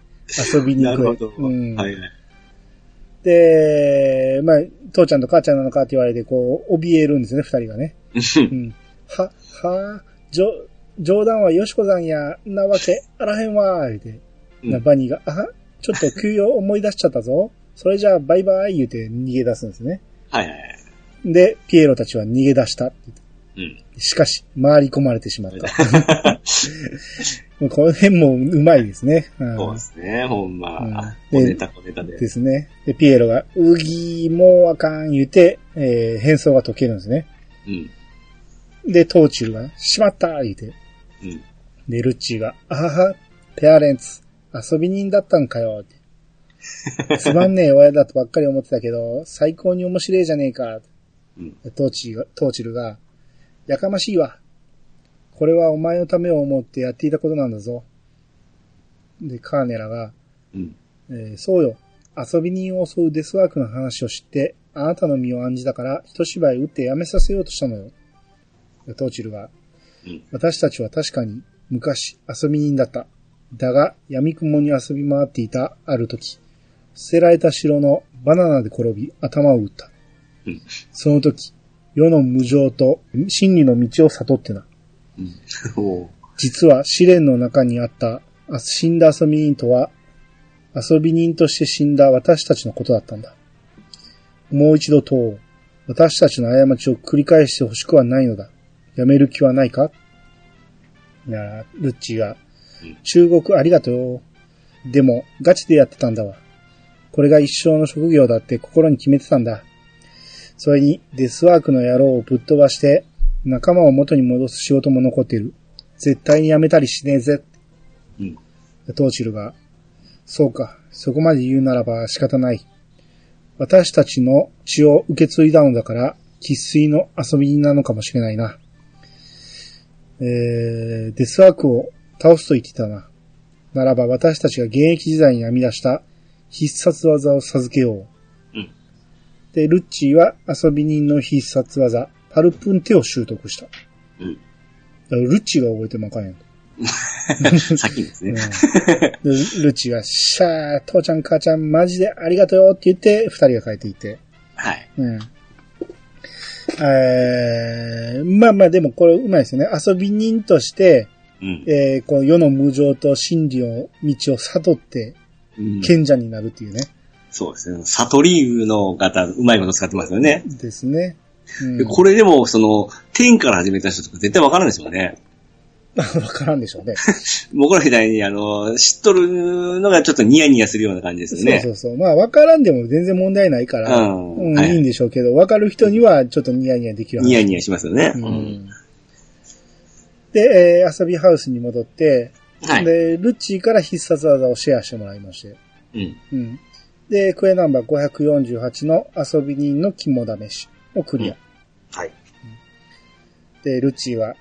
遊びに行く。なるほど。うんはいはい。で、まあ、父ちゃんと母ちゃんなのかって言われて、こう、怯えるんですね、二人がね。う。うんん。は、は、じょ、冗談はよしこさんや、なわけあらへんわ、言うて。うんなバニーが、あ、ちょっと休養思い出しちゃったぞ。それじゃあ、バイバイ、言うて逃げ出すんですね。はいはいはい。で、ピエロたちは逃げ出した。うん。しかし、回り込まれてしまった。[laughs] この辺もうまいですね。うんそうですね、ほんま。うん小ネタ小ネタで。ですね。で、ピエロが、うぎーもうあかん言うて、えー、変装が解けるんですね。うん。で、トーチルが、しまった言うて。うん。で、ルッチーが、あはは、ペアレンツ、遊び人だったんかよ。つまんねえ親だとばっかり思ってたけど、最高に面白いじゃねえか。うん。でトーチが、トーチルが、やかましいわ。これはお前のためを思ってやっていたことなんだぞ。で、カーネラが、うん。えーそうよ。遊び人を襲うデスワークの話を知って、あなたの身を案じたから、一芝居打ってやめさせようとしたのよ。でトーチルが、うん。私たちは確かに昔遊び人だった。だが闇雲に遊び回っていたある時、捨てられた城のバナナで転び頭を打った。うん。その時、世の無常と真理の道を悟ってな。うん。[laughs] 実は試練の中にあったあ死んだ遊び人とは遊び人として死んだ私たちのことだったんだ。もう一度問おう。私たちの過ちを繰り返してほしくはないのだ。やめる気はないか？いや、ルッチーがうん、中国ありがとう。でも、ガチでやってたんだわ。これが一生の職業だって心に決めてたんだ。それに、デスワークの野郎をぶっ飛ばして、仲間を元に戻す仕事も残っている。絶対にやめたりしねえぜ。うん。トーチルが、そうか、そこまで言うならば仕方ない。私たちの血を受け継いだのだから、喫水の遊び人なのかもしれないな。えー、デスワークを倒すと言ってたな。ならば私たちが現役時代に編み出した必殺技を授けよう。うんで、ルッチーは遊び人の必殺技、パルプンテを習得した。うん。だからルッチーが覚えてもあかんやん。[laughs] 先にですね。うんでルッチーが、しゃー、父ちゃん母ちゃんマジでありがとうよって言って、二人が帰っていって。はい。うん。えー、まあまあでもこれうまいですよね。遊び人として、うん。えー、この世の無常と真理を、道を悟って、うん賢者になるっていうね。そうですね。サトリーの方、うまいこと使ってますよね。ですね。うんでこれでも、その、天から始めた人とか絶対わからんでしょうね。[laughs] わからんでしょうね。[laughs] 僕らみたいに、あの、知っとるのがちょっとニヤニヤするような感じですよね。そうそうそう。まあ、わからんでも全然問題ないから、うんうんはいいいんでしょうけど、わかる人にはちょっとニヤニヤできる話ニヤニヤしますよね。ううんん。で、えー遊びハウスに戻って、はい。で、ルッチーから必殺技をシェアしてもらいまして、うん。うん。で、クエナンバー548の遊び人の肝試しをクリア。はい。で、ルッチーは、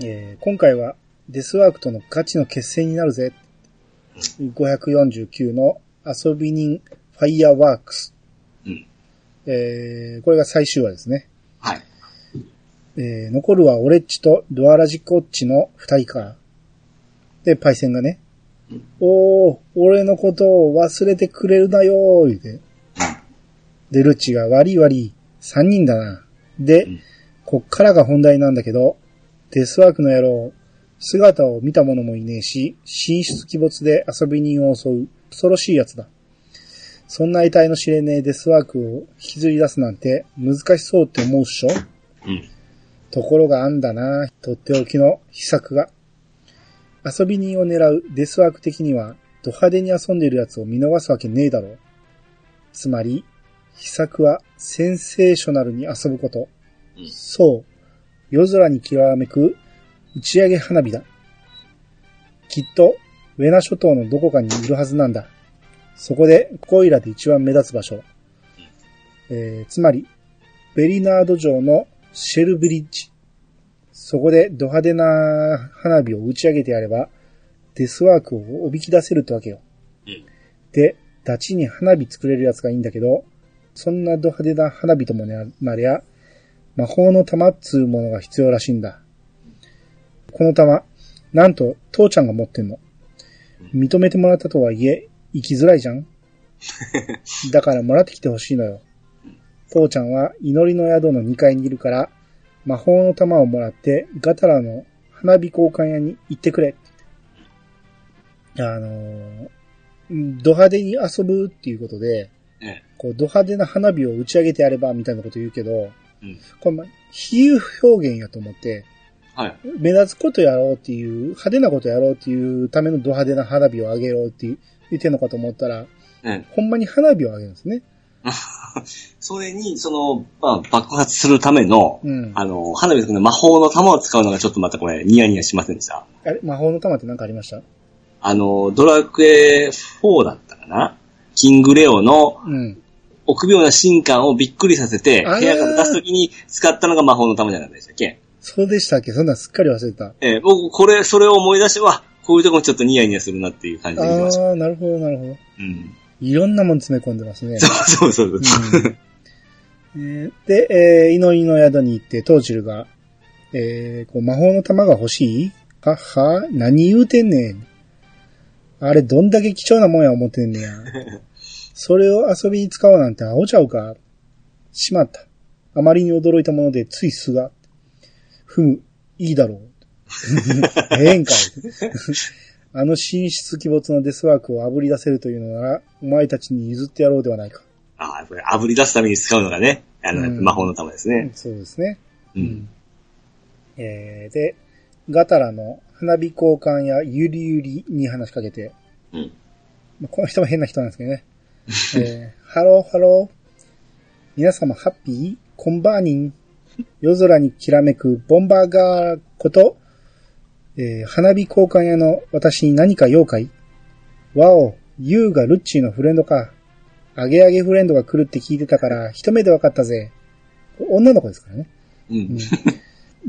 えー今回はデスワークとのガチの決戦になるぜ。549の遊び人ファイヤーワークス。うん。えーこれが最終話ですね。はい。えー残るはオレッチとドアラジコッチの二人から。で、パイセンがね、おー、俺のことを忘れてくれるなよー、言うて。で、ルッチが悪い悪い、三人だな。で、うんこっからが本題なんだけど、デスワークの野郎、姿を見た者もいねえし、神出鬼没で遊び人を襲う、恐ろしい奴だ。そんな得体の知れねえデスワークを引きずり出すなんて難しそうって思うっしょ？うん。ところがあんだな、とっておきの秘策が。遊び人を狙うデスワーク的には、ド派手に遊んでる奴を見逃すわけねえだろう。つまり、秘策はセンセーショナルに遊ぶこと。うんそう。夜空にきらめく打ち上げ花火だ。きっと、ウェナ諸島のどこかにいるはずなんだ。そこで、コイラで一番目立つ場所。えーつまり、ベリナード城のシェルブリッジ。そこでド派手な花火を打ち上げてやれば、デスワークをおびき出せるってわけよ。うんで、ダチに花火作れるやつがいいんだけど、そんなド派手な花火ともななりゃ、魔法の玉っつうものが必要らしいんだ。この玉、なんと父ちゃんが持ってんの。認めてもらったとはいえ、生きづらいじゃん [laughs] だからもらってきてほしいのよ。父ちゃんは祈りの宿の2階にいるから、魔法の玉をもらってガタラの花火交換屋に行ってくれ。あのード派手に遊ぶっていうことで、ええ。こう、ド派手な花火を打ち上げてやれば、みたいなこと言うけど、うん。これ、ま比喩表現やと思って、はい。目立つことやろうっていう、派手なことやろうっていうためのド派手な花火を上げようって言ってんのかと思ったら、ええ。ほんまに花火を上げるんですね。[laughs] それに、その、まあ、爆発するための、うん。あの、花火の魔法の玉を使うのがちょっとまたこれ、ニヤニヤしませんでした？あれ魔法の玉って何かありました？あの、ドラクエ4だったかな？キングレオのうん。臆病な神官をびっくりさせて、部屋から出す時に使ったのが魔法の玉じゃなかったでしたっけ？そうでしたっけ？そんなんすっかり忘れてた。ええ僕、これ、それを思い出して、わ、こういうとこもちょっとニヤニヤするなっていう感じで見てました。ああ、なるほど、なるほど。うん。いろんなもん詰め込んでますね。そうそうそう。うんえーで、えー祈りの宿に行って、トーチルが、えーこう魔法の玉が欲しいはは何言うてんねん。あれ、どんだけ貴重なもんや思ってんねや。[laughs] それを遊びに使おうなんてアホちゃうか。しまった。あまりに驚いたもので、ついすが。ふむ、いいだろう。ええんかい。あの神出鬼没のデスワークを炙り出せるというのなら、お前たちに譲ってやろうではないか。ああ、これ炙り出すために使うのがね、あの、うん魔法の玉ですね。そうですね。うん。えー、で、ガタラの花火交換やゆりゆりに話しかけて、うん。まあこの人も変な人なんですけどね。[laughs] えー、 Hello hello。皆様ハッピーコンバーニン。夜空にきらめくボンバーガーこと、えー花火交換屋の私に何か用かい？わお、 You がルッチーのフレンドか。アゲアゲフレンドが来るって聞いてたから、一目で分かったぜ。女の子ですからね。うん。うん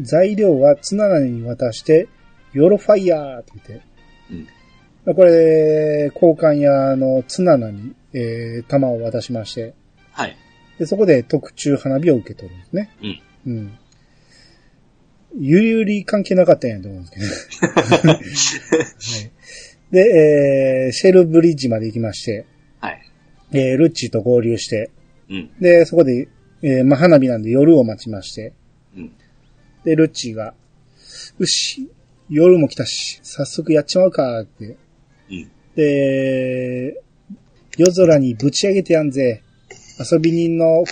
材料はツナナに渡して、ヨロファイヤーって言って、これ、交換屋のツナナに、えー、弾を渡しまして、はい。で、そこで特注花火を受け取るんですね。うん。うん。ゆりゆり関係なかったんやと思うんですけど、[laughs] はい。で、えー、シェルブリッジまで行きまして、はい。えー、ルッチーと合流して、うん。で、そこで、えー、まあ、花火なんで夜を待ちまして、うん。で、ルッチーが、よし、夜も来たし、早速やっちまうか、って。うん。で、夜空にぶち上げてやんぜ。遊び人の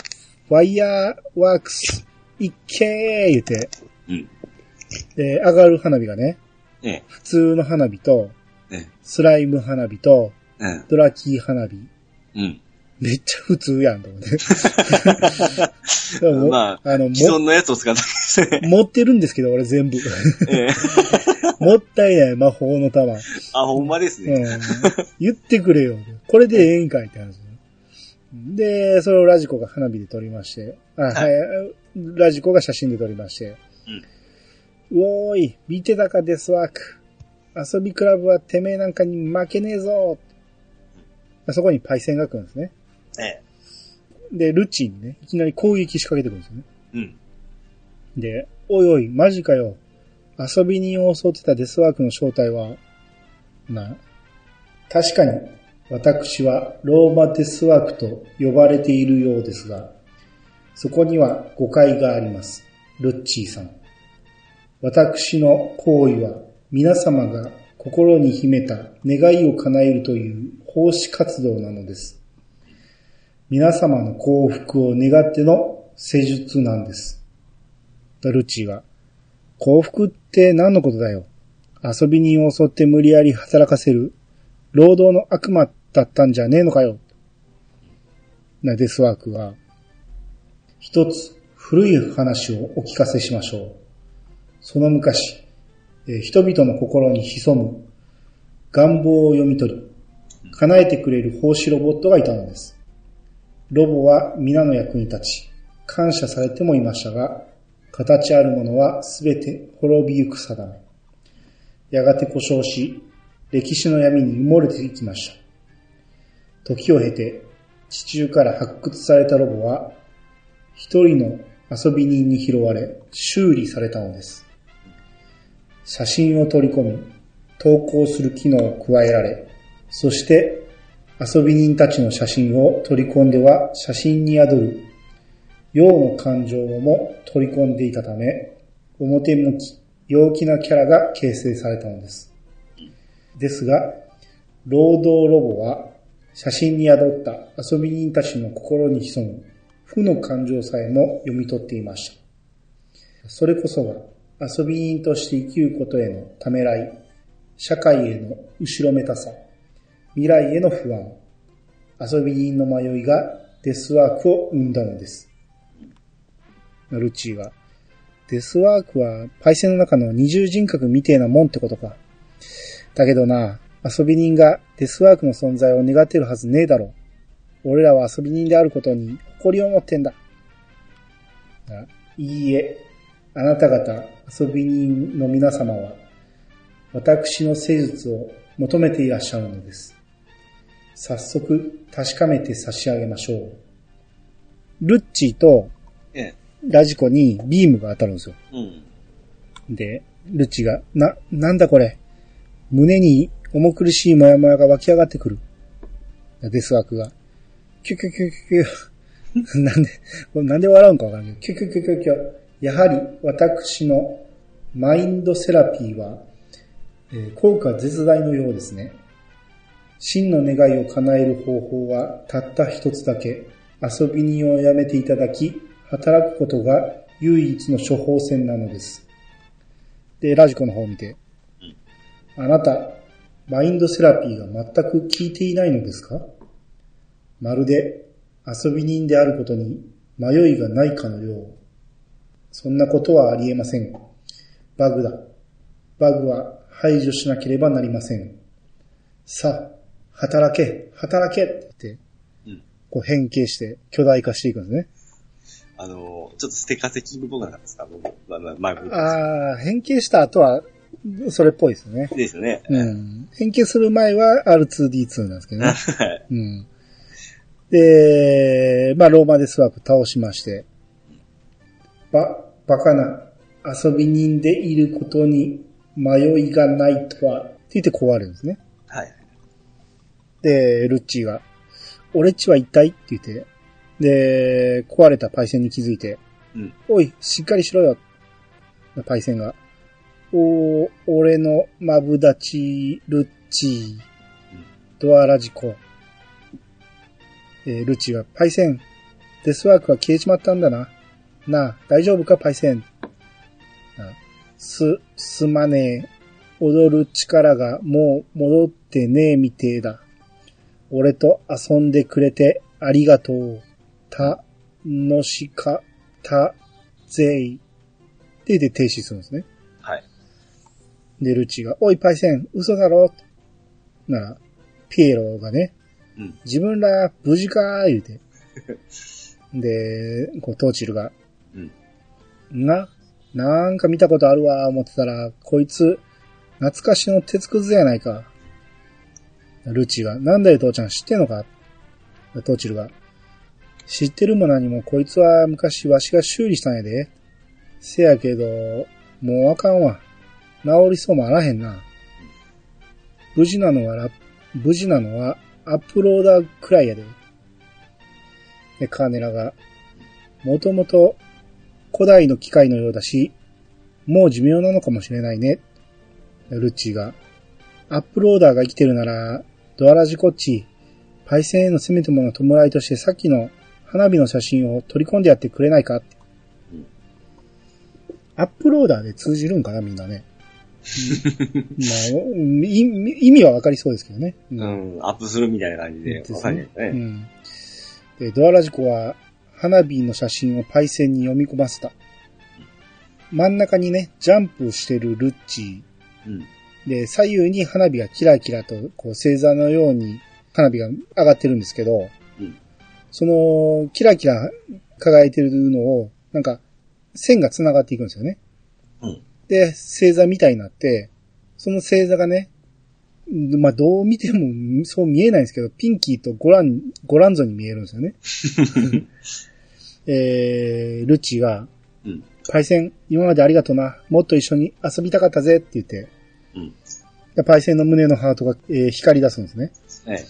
ファイヤーワークス、いっけー言うて。うん。で、上がる花火がね、ええ。普通の花火と、ええ。スライム花火と、うん。ドラキー花火。うん。めっちゃ普通やん、と思って。[laughs] まあの、も既存のやつを使ったんですね。持ってるんですけど、俺全部。ええ。[laughs] もったいない、魔法の玉。あ、ほんまですね。うん。言ってくれよ。これでええんかいって話。で、それをラジコが花火で撮りまして、あ、はい、ラジコが写真で撮りまして、うおーい、見てたかデスワーク。遊びクラブはてめえなんかに負けねえぞ。そこにパイセンが来るんですね。ええ。で、ルッチーにね、いきなり攻撃仕掛けてくるんですよね。うん。で、おいおい、マジかよ。遊び人を襲ってたデスワークの正体は、な、確かに、私はローマデスワークと呼ばれているようですが、そこには誤解があります。ルッチーさん。私の行為は皆様が心に秘めた願いを叶えるという奉仕活動なのです。皆様の幸福を願っての施術なんです。ルッチーは、幸福って何のことだよ。遊び人を襲って無理やり働かせる、労働の悪魔だったんじゃねえのかよ。なデスワークは、一つ古い話をお聞かせしましょう。その昔、人々の心に潜む願望を読み取り、叶えてくれる奉仕ロボットがいたのです。ロボは皆の役に立ち、感謝されてもいましたが、形あるものはすべて滅びゆく定め。やがて故障し、歴史の闇に埋もれていきました。時を経て、地中から発掘されたロボは、一人の遊び人に拾われ、修理されたのです。写真を取り込み、投稿する機能を加えられ、そして遊び人たちの写真を取り込んでは写真に宿る陽の感情も取り込んでいたため、表向き、陽気なキャラが形成されたのです。ですが、労働ロボは写真に宿った遊び人たちの心に潜む負の感情さえも読み取っていました。それこそが遊び人として生きることへのためらい、社会への後ろめたさ、未来への不安、遊び人の迷いがデスワークを生んだのです。ルチーは、デスワークはパイセンの中の二重人格みてえなもんってことか。だけどな、遊び人がデスワークの存在を願ってるはずねえだろ。俺らは遊び人であることに誇りを持ってんだ。あいいえ、あなた方遊び人の皆様は、私の施術を求めていらっしゃるのです。早速確かめて差し上げましょう。ルッチーとええ。ラジコにビームが当たるんですよ。うん。で、ルッチが、な、なんだこれ。胸に重苦しいモヤモヤが湧き上がってくる。デスワークが。キュキュキュキュキュ。[laughs] なんで、これなんで笑うんかわからんけど、キュキュキュキュキュ。やはり私のマインドセラピーは、えー効果絶大のようですね。真の願いを叶える方法はたった一つだけ。遊び人をやめていただき、働くことが唯一の処方箋なのです。で、ラジコの方を見て。あなた、マインドセラピーが全く効いていないのですか？まるで遊び人であることに迷いがないかのよう。そんなことはありえません。バグだ。バグは排除しなければなりません。さあ、働け、働けってうんこう変形して巨大化していくんですね。あの、ちょっとステカセキングっぽくなかったですか？僕、まあ、まあ、変形した後は、それっぽいですね。ですよね。うん。変形する前は R2D2 なんですけどね。[laughs] はい。うん。で、まあ、ローマでスワープ倒しまして、ば、バカな、遊び人でいることに迷いがないとは、って言って壊れるんですね。はい。で、ルッチーが、俺っちは一体？って言って、で、壊れたパイセンに気づいて、うんおい、しっかりしろよ。パイセンが、おー、俺のマブダチ、ルッチー、ドアラジコ。えールッチーが、パイセン、デスワークは消えちまったんだな。なあ、大丈夫か、パイセン？あす、すまねえ。踊る力がもう戻ってねえみてえだ。俺と遊んでくれてありがとう。た、のしか、た、ぜい。って言って停止するんですね。はい。で、ルッチーが、おい、パイセン、嘘だろ？なら、ピエロがね、うん。自分ら無事か？ー言うて。[laughs] で、こう、トーチルが、うん。な、なんか見たことあるわ、思ってたら、こいつ、懐かしの鉄くずやないか。ルチが、なんだよ父ちゃん知ってんのか？トーチルが、知ってるも何もこいつは昔わしが修理したんやで。せやけど、もうあかんわ。治りそうもあらへんな。無事なのはラ、無事なのはアップローダーくらいやで。で、カーネラが、もともと古代の機械のようだし、もう寿命なのかもしれないね。ルッチーが、アップローダーが生きてるなら、ドアラジこっち、パイセンへのせめてもの弔いとしてさっきの花火の写真を取り込んでやってくれないかってうんアップローダーで通じるんかな、みんなね。まあ、うん意意味はわかりそうですけどね。ううん、アップするみたいな感じで、でね。ね。うん。で、ドアラジコは、花火の写真をパイセンに読み込ませた。真ん中にね、ジャンプしてるルッチうん。ー。で、左右に花火がキラキラと、こう、星座のように花火が上がってるんですけど、うんその、キラキラ輝いてるのを、なんか、線が繋がっていくんですよね。うん。で、星座みたいになって、その星座がね、んまあ、どう見てもそう見えないんですけど、ピンキーとゴラン、ゴランゾに見えるんですよね。[laughs] えー、ルッチが、うん。パイセン、今までありがとな。もっと一緒に遊びたかったぜって言って、うん。でパイセンの胸のハートが、えー光り出すんですね。はい。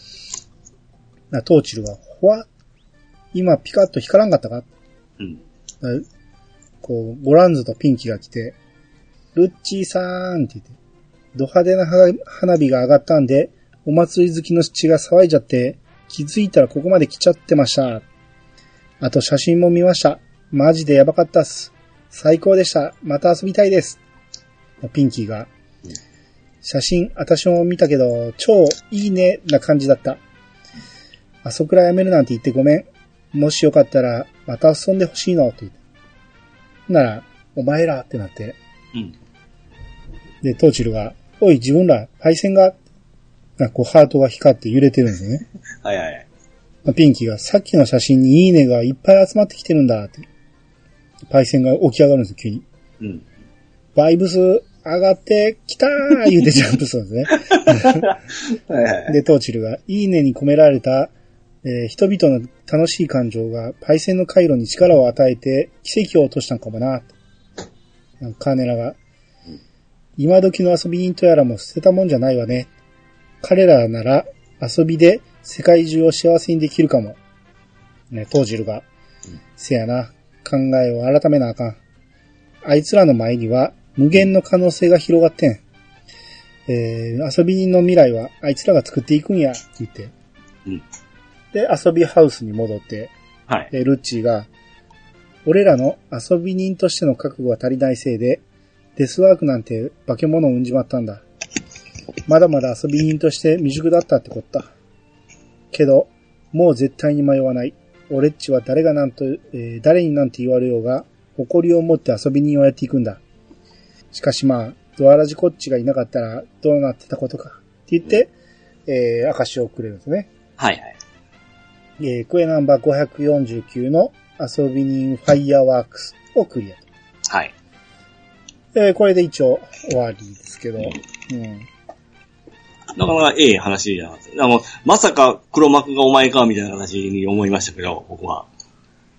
なトーチルは、ほわ今ピカッと光らんかったか？うん。なこう、ゴランズとピンキーが来て、ルッチーさーんって言って、ド派手な花火が上がったんで、お祭り好きの血が騒いじゃって、気づいたらここまで来ちゃってました。あと写真も見ました。マジでやばかったっす。最高でした。また遊びたいです。ピンキーが、写真、私も見たけど、超いいねな感じだった。あそくらいやめるなんて言ってごめん。もしよかったら、また遊んでほしいの、って言って。なら、お前らってなって。うん。で、トーチルが、おい、自分ら、パイセンが、なんかこう、ハートが光って揺れてるんですよね。[laughs] はいはい。まあピンキーが、さっきの写真にいいねがいっぱい集まってきてるんだ、って。パイセンが起き上がるんですよ、急に。うん。バイブス上がってきたー言うてジャンプするんですね。はいはい。で、トーチルが、いいねに込められた、えー人々の楽しい感情がパイセンの回路に力を与えて奇跡を落としたんかもな。カーネラが、今時の遊び人とやらも捨てたもんじゃないわね。彼らなら遊びで世界中を幸せにできるかも。ね、トージルが、せやな、考えを改めなあかん。あいつらの前には無限の可能性が広がってん。えー、遊び人の未来はあいつらが作っていくんや、って言って。うんで、遊びハウスに戻って、はい。で、ルッチーが、俺らの遊び人としての覚悟が足りないせいで、デスワークなんて化け物を産んじまったんだ。まだまだ遊び人として未熟だったってこった。けど、もう絶対に迷わない。俺っちは誰がなんと、えー誰になんて言われようが、誇りを持って遊び人をやっていくんだ。しかしまあ、ドアラジコッチがいなかったらどうなってたことか。って言って、えー、証をくれるんですね。はいはい。えークエナンバー549の遊び人ファイヤーワークスをクリアはい。と。えーこれで一応終わりですけど。うん。なかなかええ話じゃなかった。あの、まさか黒幕がお前かみたいな形に思いましたけど、僕は。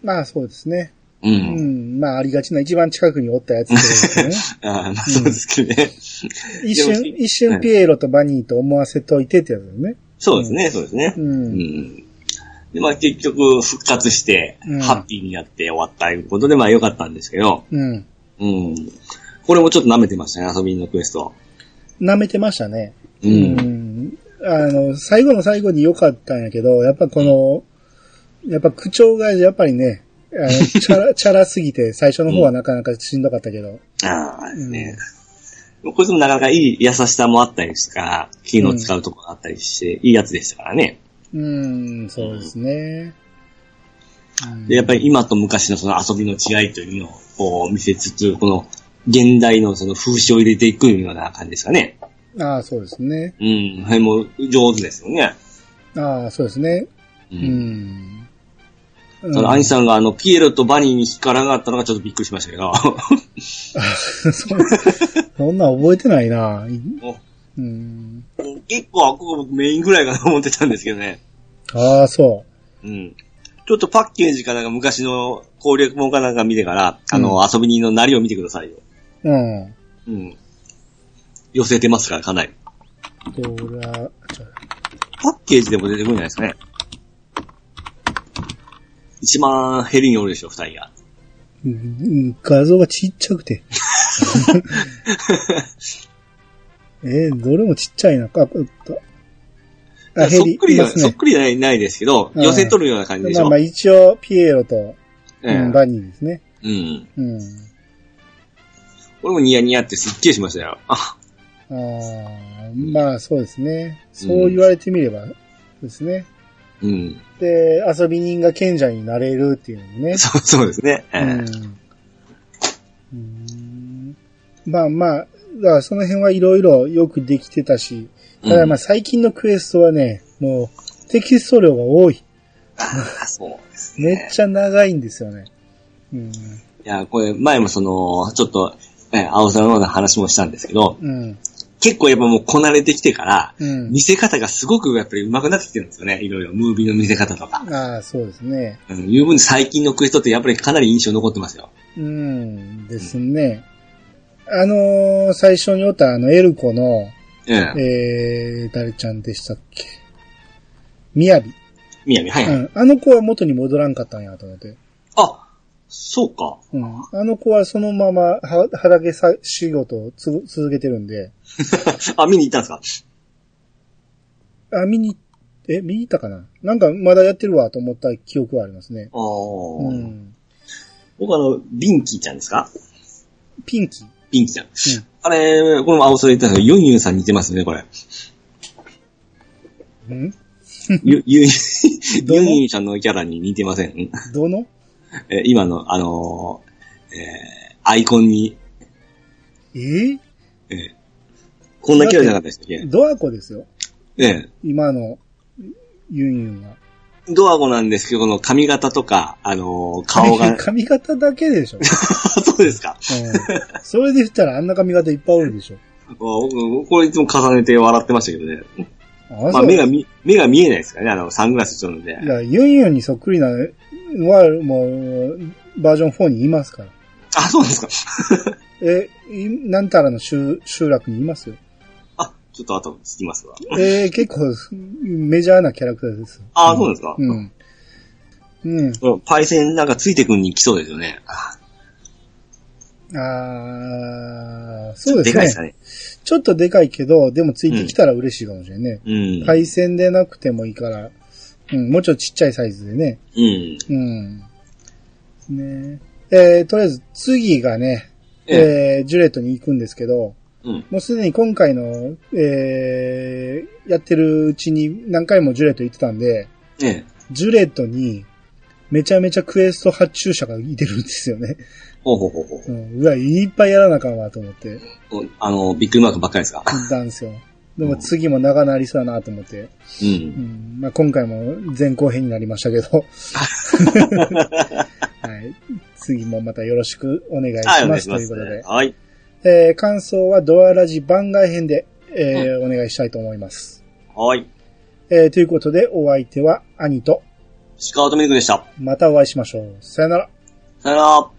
まあそうですね。う。うんん。まあありがちな一番近くにおったやつですね。[laughs] あーまあそうですけどね。一瞬、でも一瞬ピエロとバニーと思わせといてってやつだよね。そうですね、そうですね。う。うんん。で、まあ結局復活してうん、ハッピーになって終わったいうことで、まあ良かったんですけど、うん。うん。これもちょっと舐めてましたね、遊び人のクエスト。舐めてましたね。う。うんん。あの、最後の最後に良かったんやけど、やっぱこの、やっぱ口調がやっぱりね、あの [laughs] チャラ、チャラすぎて最初の方はなかなかしんどかったけど。ああ、ね。こいつもなかなかいい優しさもあったりしたから、機能使うところがあったりして、いいやつでしたからね。うん、そうですね。うんで、やっぱり今と昔のその遊びの違いというのをこう見せつつ、この現代のその風刺を入れていくような感じですかね。ああ、そうですね。うん、はい、もう上手ですよね。ああ、そうですね。う。うんん。その兄さんがあの、ピエロとバニーに引っかなかったのがちょっとびっくりしましたけど。そそんなん覚えてないな。おうん。結構、ここ僕メインぐらいかと思ってたんですけどね。ああ、そうん。ちょっとパッケージかなんか昔の攻略本かなんか見てから、あの、う遊び人のなりを見てくださいよ。う。うん。うん。寄せてますから、かなり。ドラ、パッケージでも出てくるんじゃないですかね。一番ヘリにおるでしょ、二人が。うん画像がちっちゃくて。[laughs] えーどれもちっちゃいな。あ、うっと。あ、ヘリ、そっくりね。そっくりじゃないないですけど、うん寄せとるような感じでしょ。まあまあ一応、ピエロと、ええうんバニーですね。うん。うん。俺もニヤニヤってすっげえしましたよ。あ、ああ、まあそうですね。そう言われてみれば、ですね。うん。で、遊び人が賢者になれるっていうのもね。[laughs] そう、そうですね。ええうんうんまあまあ、だからその辺はいろいろよくできてたし、ただまあ最近のクエストはね、もうテキスト量が多い。あ [laughs] そうですめね。っちゃ長いんですよね。うん。いや、これ、前もその、ちょっと、ええ青さんの話もしたんですけど、うん。結構やっぱもうこなれてきてから、うん。見せ方がすごくやっぱり上手くなってきてるんですよね。いろいろ、ムービーの見せ方とか。ああ、そうですね。うん、いう分最近のクエストってやっぱりかなり印象残ってますよ。うん。ですね。あのー最初におったあのエルコの、ええ。えー、誰ちゃんでしたっけ？みやび。みやみ、はい、はいうん。あの子は元に戻らんかったんやと思って。あ、そうか。うん。あの子はそのままは畑さ仕事をつ続けてるんで、[laughs] あ、見に行ったんですか？あ、見に、え、見に行ったかな？なんかまだやってるわと思った記憶はありますね。ああ、うん。僕あの、ビンキーちゃんですか？ピンキー。ビンキーちゃん。あれ、これも青空で言ったんですけど、ユンユンさん似てますね、これ。うん？んユユン、どの？ユンユンちゃんのキャラに似てませんどの？え今の、あのーえーアイコンに、え？ーえーこんなキャラじゃなかったでしたっけ？ドアコですよ。え今の、ユンユンは。えドアゴなんですけど、この髪型とか、あのー顔が、[laughs] 髪型だけでしょ。[laughs] そうですか。うん。それで言ったらあんな髪型いっぱいおるでしょ。僕、これいつも重ねて笑ってましたけどね。あまあ目が見、目が見えないですからね、あの、サングラスしとるんで。いや、ユンユンにそっくりなのは、もう、バージョン4にいますから。あ、そうですか。[laughs] え、いなんたらの集集落にいますよ。あ、ちょっと後つきますわ。えー、結構、メジャーなキャラクターです。あ、そうですか。うん。うん。パイセンなんかついてくんに来そうですよね。あー、そうですね。でかいですかね。ちょっとでかいけど、でもついてきたら嬉しいかもしれんね。うん。配線でなくてもいいから、うん、もうちょっとちっちゃいサイズでね。うん。うん。ねえーとりあえず次がね、ええージュレットに行くんですけど、うん。もうすでに今回の、えーやってるうちに何回もジュレット行ってたんで、ええ。ジュレットにめちゃめちゃクエスト発注者がいてるんですよね。ほうほうほうほううん、うわ、いっぱいやらなあかんわと思って、お。あの、ビッグマークばっかりですか？行ったんですよ。でも次も長なりそうだなと思って、う。うんんまあ、今回も前後編になりましたけど、[laughs] はい、次もまたよろしくお願いしますいします。ということで、はい。えー感想はドアラジ番外編で、えーお願いしたいと思います。はい。えーということで、お相手は兄と、スカウトミルクでした。またお会いしましょう。さよなら。さよなら。